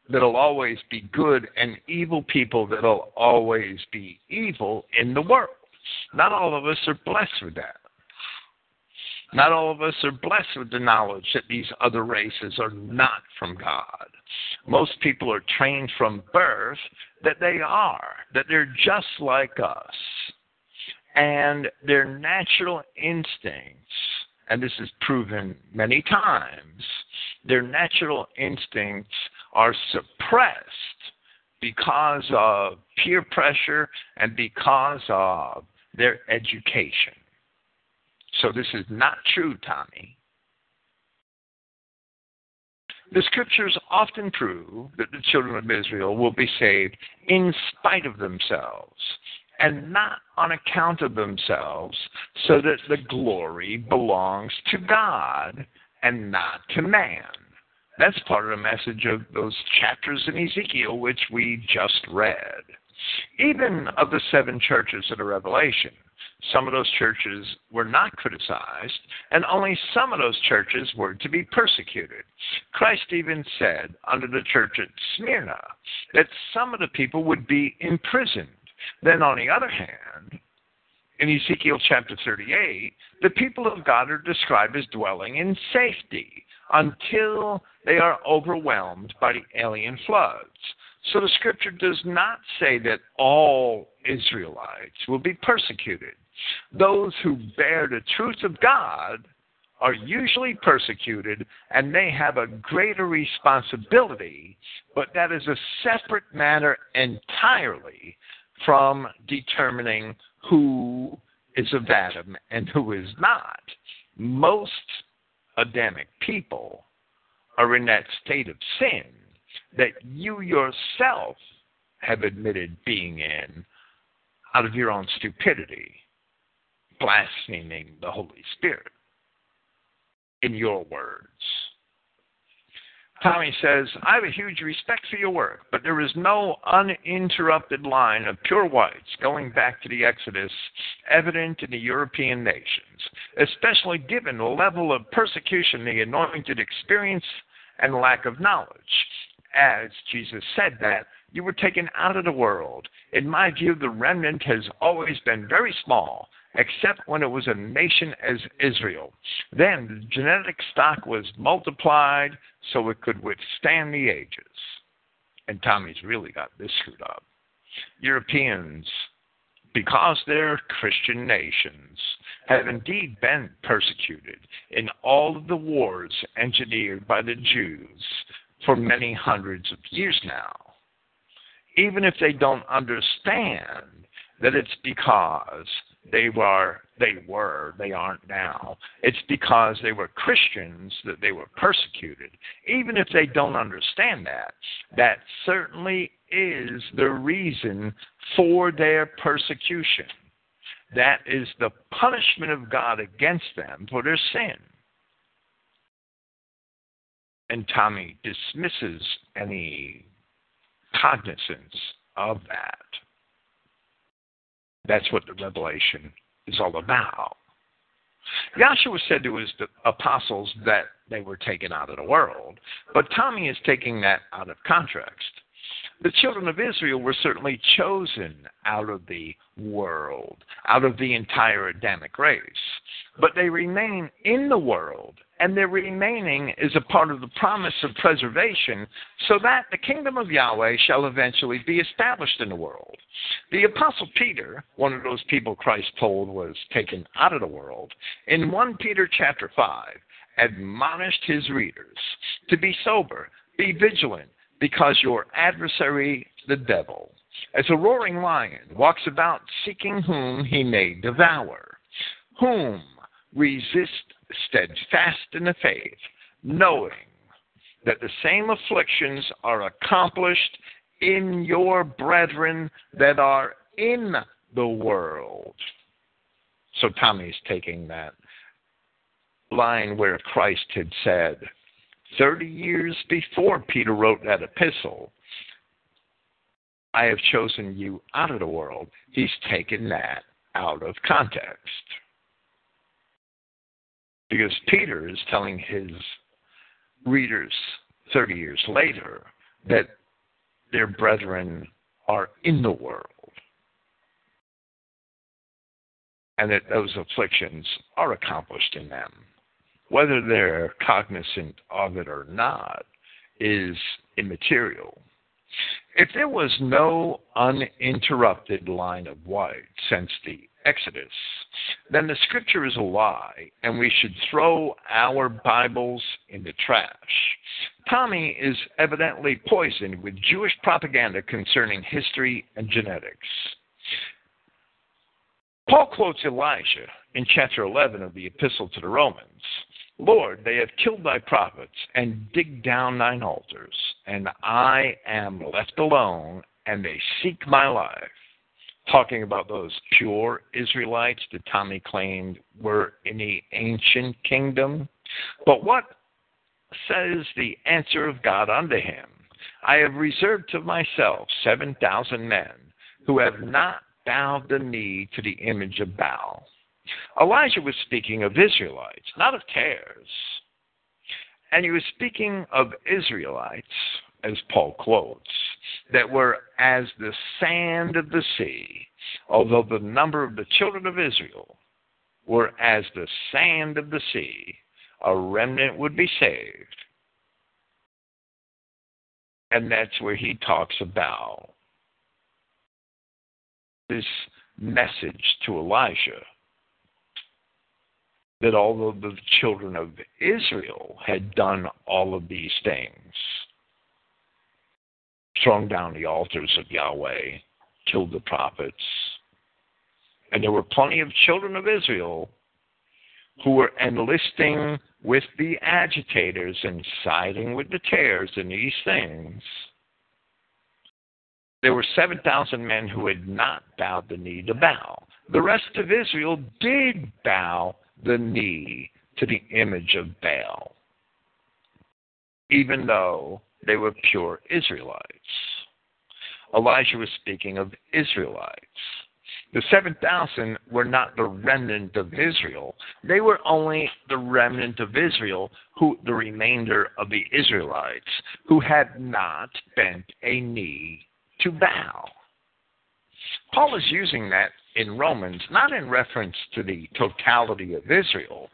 Speaker 3: that'll always be good and evil people that'll always be evil in the world. Not all of us are blessed with that. Not all of us are blessed with the knowledge that these other races are not from God. Most people are trained from birth that they are, that they're just like us. And their natural instincts, and this is proven many times, their natural instincts are suppressed because of peer pressure and because of their education. So this is not true, Tommy. The scriptures often prove that the children of Israel will be saved in spite of themselves and not on account of themselves, so that the glory belongs to God and not to man. That's part of the message of those chapters in Ezekiel which we just read. Even of the seven churches of the Revelation, some of those churches were not criticized, and only some of those churches were to be persecuted. Christ even said under the church at Smyrna that some of the people would be imprisoned. Then, on the other hand, in Ezekiel chapter 38, the people of God are described as dwelling in safety until they are overwhelmed by the alien floods. So the scripture does not say that all Israelites will be persecuted. Those who bear the truth of God are usually persecuted and they have a greater responsibility, but that is a separate matter entirely from determining who is of Adam and who is not. Most Adamic people are in that state of sin that you yourself have admitted being in out of your own stupidity, blaspheming the Holy Spirit in your words. Tommy says, I have a huge respect for your work, but there is no uninterrupted line of pure whites going back to the Exodus evident in the European nations, especially given the level of persecution the anointed experience and lack of knowledge. As Jesus said that, you were taken out of the world. In my view, the remnant has always been very small, except when it was a nation as Israel. Then the genetic stock was multiplied so it could withstand the ages. And Tommy's really got this screwed up. Europeans, because they're Christian nations, have indeed been persecuted in all of the wars engineered by the Jews for many hundreds of years now. Even if they don't understand that it's because they were they were they aren't now. It's because they were christians that they were persecuted. Even if they don't understand that that certainly is the reason for their persecution. That is the punishment of god against them for their sin. And tommy dismisses any cognizance of that that's what the revelation is all about. Yahshua said to his apostles that they were taken out of the world, but Tommy is taking that out of context. The children of Israel were certainly chosen out of the world, out of the entire Adamic race. But they remain in the world, and their remaining is a part of the promise of preservation, so that the kingdom of Yahweh shall eventually be established in the world. The Apostle Peter, one of those people Christ told was taken out of the world, in 1 Peter chapter 5, admonished his readers to be sober, be vigilant, because your adversary, the devil, as a roaring lion, walks about seeking whom he may devour, whom resist steadfast in the faith, knowing that the same afflictions are accomplished in your brethren that are in the world. So Tommy's taking that line where Christ had said, 30 years before Peter wrote that epistle, I have chosen you out of the world. He's taken that out of context. Because Peter is telling his readers 30 years later that their brethren are in the world and that those afflictions are accomplished in them whether they're cognizant of it or not is immaterial. If there was no uninterrupted line of white since the Exodus, then the scripture is a lie and we should throw our Bibles in the trash. Tommy is evidently poisoned with Jewish propaganda concerning history and genetics. Paul quotes Elijah in chapter 11 of the Epistle to the Romans. Lord, they have killed thy prophets and digged down thine altars, and I am left alone, and they seek my life. Talking about those pure Israelites that Tommy claimed were in the ancient kingdom. But what says the answer of God unto him? I have reserved to myself seven thousand men who have not bowed the knee to the image of Baal. Elijah was speaking of Israelites, not of tares. And he was speaking of Israelites, as Paul quotes, that were as the sand of the sea, although the number of the children of Israel were as the sand of the sea, a remnant would be saved. And that's where he talks about this message to Elijah that although the children of Israel had done all of these things, thrown down the altars of Yahweh, killed the prophets, and there were plenty of children of Israel who were enlisting with the agitators and siding with the tares in these things. There were 7,000 men who had not bowed the knee to Baal. The rest of Israel did bow the knee to the image of Baal, even though they were pure Israelites. Elijah was speaking of Israelites. The 7,000 were not the remnant of Israel. They were only the remnant of Israel, who the remainder of the Israelites, who had not bent a knee to Baal. Paul is using that in Romans, not in reference to the totality of Israel,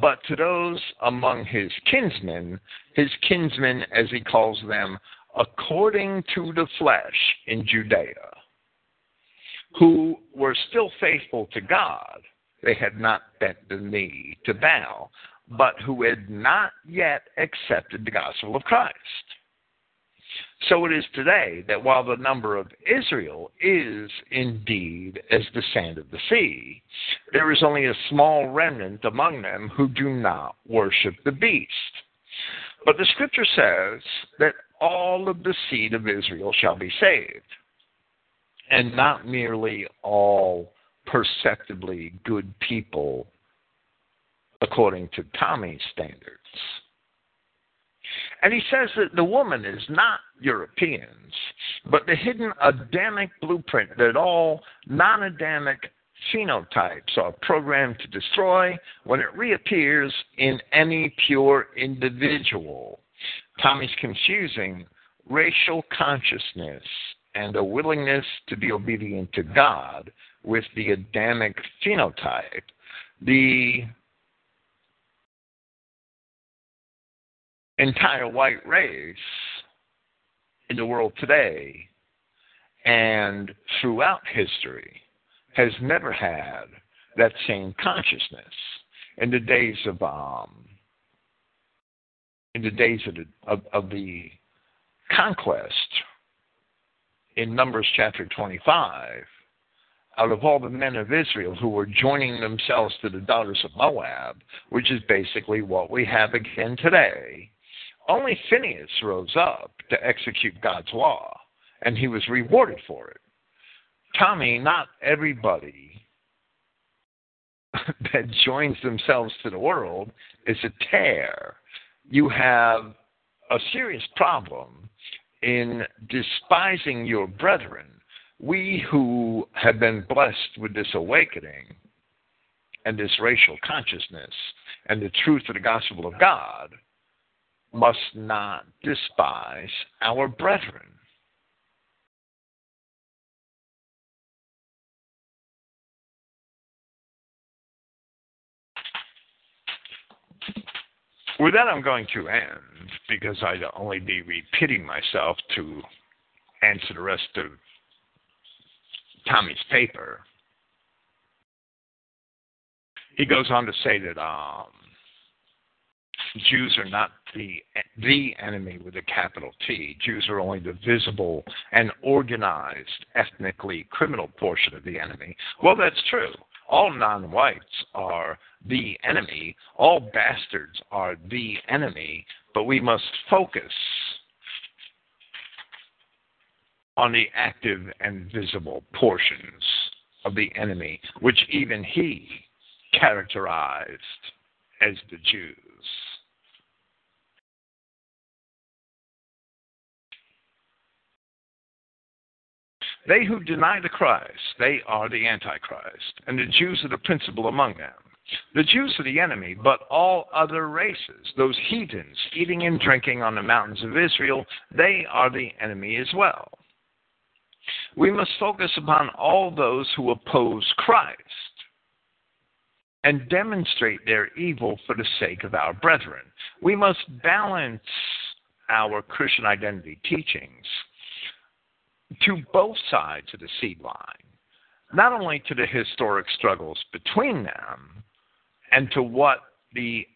Speaker 3: but to those among his kinsmen, his kinsmen, as he calls them, according to the flesh in Judea, who were still faithful to God. They had not bent the knee to Baal, but who had not yet accepted the gospel of Christ. So it is today that while the number of Israel is indeed as the sand of the sea, there is only a small remnant among them who do not worship the beast. But the scripture says that all of the seed of Israel shall be saved, and not merely all perceptibly good people according to Tommy's standards. And he says that the woman is not Europeans, but the hidden Adamic blueprint that all non Adamic phenotypes are programmed to destroy when it reappears in any pure individual. Tommy's confusing racial consciousness and a willingness to be obedient to God with the Adamic phenotype, the entire white race in the world today and throughout history has never had that same consciousness. In the days of um, in the days of the, of, of the conquest, in Numbers chapter 25, out of all the men of Israel who were joining themselves to the daughters of Moab, which is basically what we have again today, only Phineas rose up to execute God's law, and he was rewarded for it. Tommy, not everybody that joins themselves to the world is a tare. You have a serious problem in despising your brethren. We who have been blessed with this awakening and this racial consciousness and the truth of the gospel of God must not despise our brethren. With that, I'm going to end because I'd only be repeating myself to answer the rest of Tommy's paper. He goes on to say that um, Jews are not the the enemy with a capital T. Jews are only the visible and organized, ethnically criminal portion of the enemy. Well, that's true. All non-whites are the enemy. All bastards are the enemy. But we must focus on the active and visible portions of the enemy, which even he characterized as the Jews. They who deny the Christ, they are the Antichrist, and the Jews are the principal among them. The Jews are the enemy, but all other races, those heathens eating and drinking on the mountains of Israel, they are the enemy as well. We must focus upon all those who oppose Christ and demonstrate their evil for the sake of our brethren. We must balance our Christian identity teachings to both sides of the seed line, not only to the historic struggles between them and to what the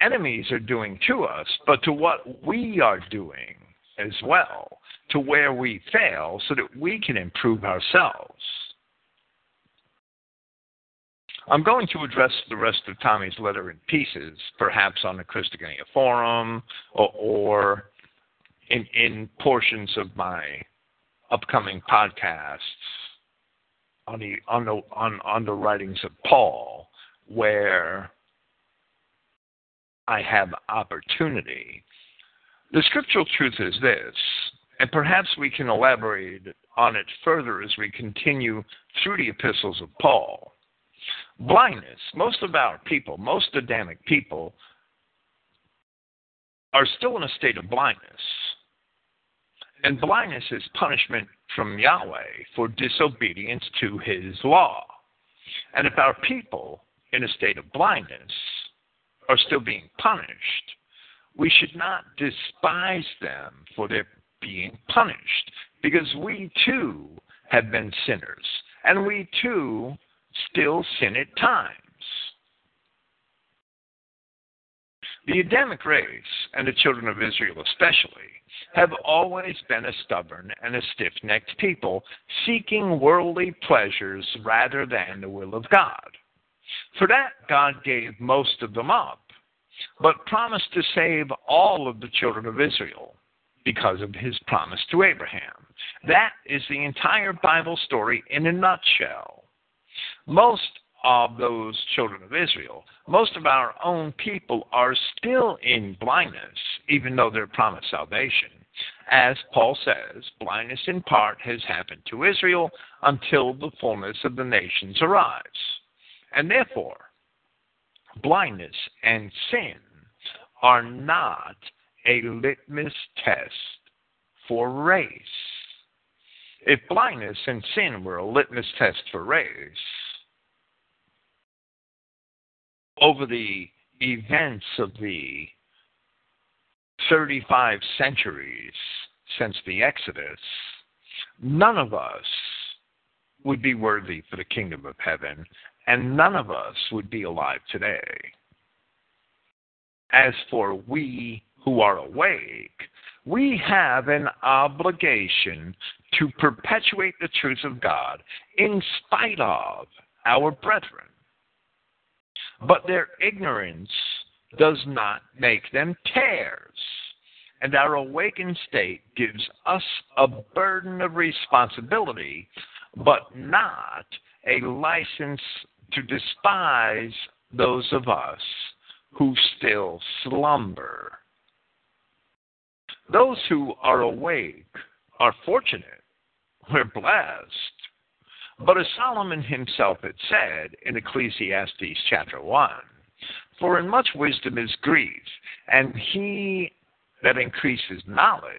Speaker 3: enemies are doing to us, but to what we are doing as well, to where we fail so that we can improve ourselves. I'm going to address the rest of Tommy's letter in pieces, perhaps on the Christogenea forum or, or in, in portions of my upcoming podcasts on the on the on, on the writings of Paul where I have opportunity. The scriptural truth is this, and perhaps we can elaborate on it further as we continue through the epistles of Paul. Blindness. Most of our people, most Adamic people, are still in a state of blindness. And blindness is punishment from Yahweh for disobedience to his law. And if our people in a state of blindness are still being punished, we should not despise them for their being punished because we too have been sinners and we too still sin at times. The Adamic race, and the children of Israel especially, have always been a stubborn and a stiff necked people, seeking worldly pleasures rather than the will of God. For that, God gave most of them up, but promised to save all of the children of Israel because of his promise to Abraham. That is the entire Bible story in a nutshell. Most of those children of Israel. Most of our own people are still in blindness, even though they're promised salvation. As Paul says, blindness in part has happened to Israel until the fullness of the nations arrives. And therefore, blindness and sin are not a litmus test for race. If blindness and sin were a litmus test for race, over the events of the 35 centuries since the Exodus, none of us would be worthy for the kingdom of heaven, and none of us would be alive today. As for we who are awake, we have an obligation to perpetuate the truth of God in spite of our brethren. But their ignorance does not make them tares. And our awakened state gives us a burden of responsibility, but not a license to despise those of us who still slumber. Those who are awake are fortunate. We're blessed. But as Solomon himself had said in Ecclesiastes chapter 1, for in much wisdom is grief, and he that increases knowledge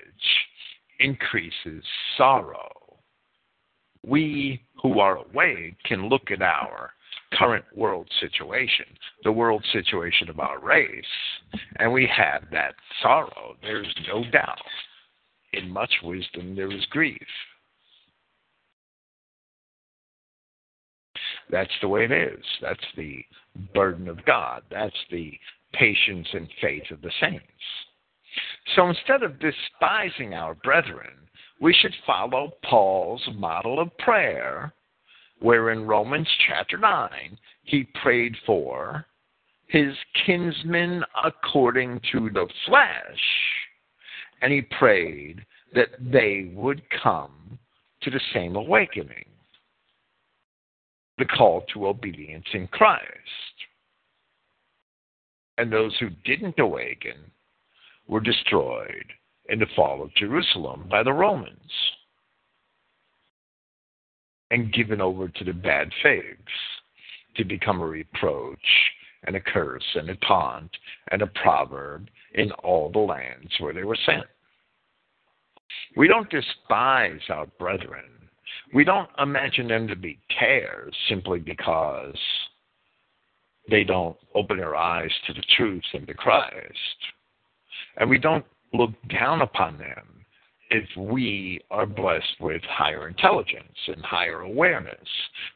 Speaker 3: increases sorrow. We who are awake can look at our current world situation, the world situation of our race, and we have that sorrow. There's no doubt. In much wisdom, there is grief. That's the way it is. That's the burden of God. That's the patience and faith of the saints. So instead of despising our brethren, we should follow Paul's model of prayer where in Romans chapter 9 he prayed for his kinsmen according to the flesh, and he prayed that they would come to the same awakening the call to obedience in Christ. And those who didn't awaken were destroyed in the fall of Jerusalem by the Romans and given over to the bad figs to become a reproach and a curse and a taunt and a proverb in all the lands where they were sent. We don't despise our brethren. We don't imagine them to be tares simply because they don't open their eyes to the truth and to Christ. And we don't look down upon them if we are blessed with higher intelligence and higher awareness.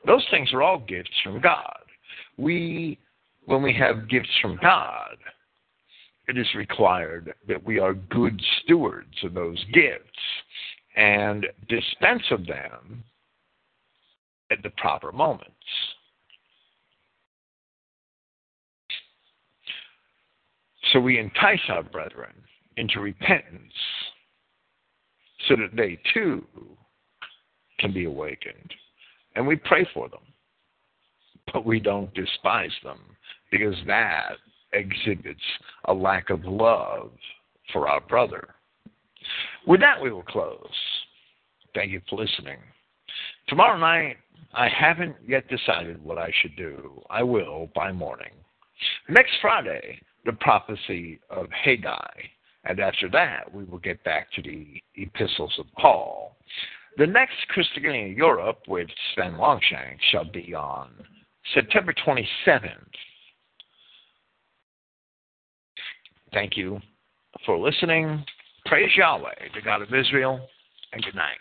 Speaker 3: Those things are all gifts from God. We, when we have gifts from God, it is required that we are good stewards of those gifts and dispense of them at the proper moments. So we entice our brethren into repentance so that they too can be awakened. And we pray for them, but we don't despise them because that exhibits a lack of love for our brother. With that, we will close. Thank you for listening. Tomorrow night, I haven't yet decided what I should do. I will by morning. Next Friday, the prophecy of Haggai. And after that, we will get back to the epistles of Paul. The next Christogenea Europe with Sven Longshank shall be on September 27th. Thank you for listening. Praise Yahweh, the God of Israel, and good night.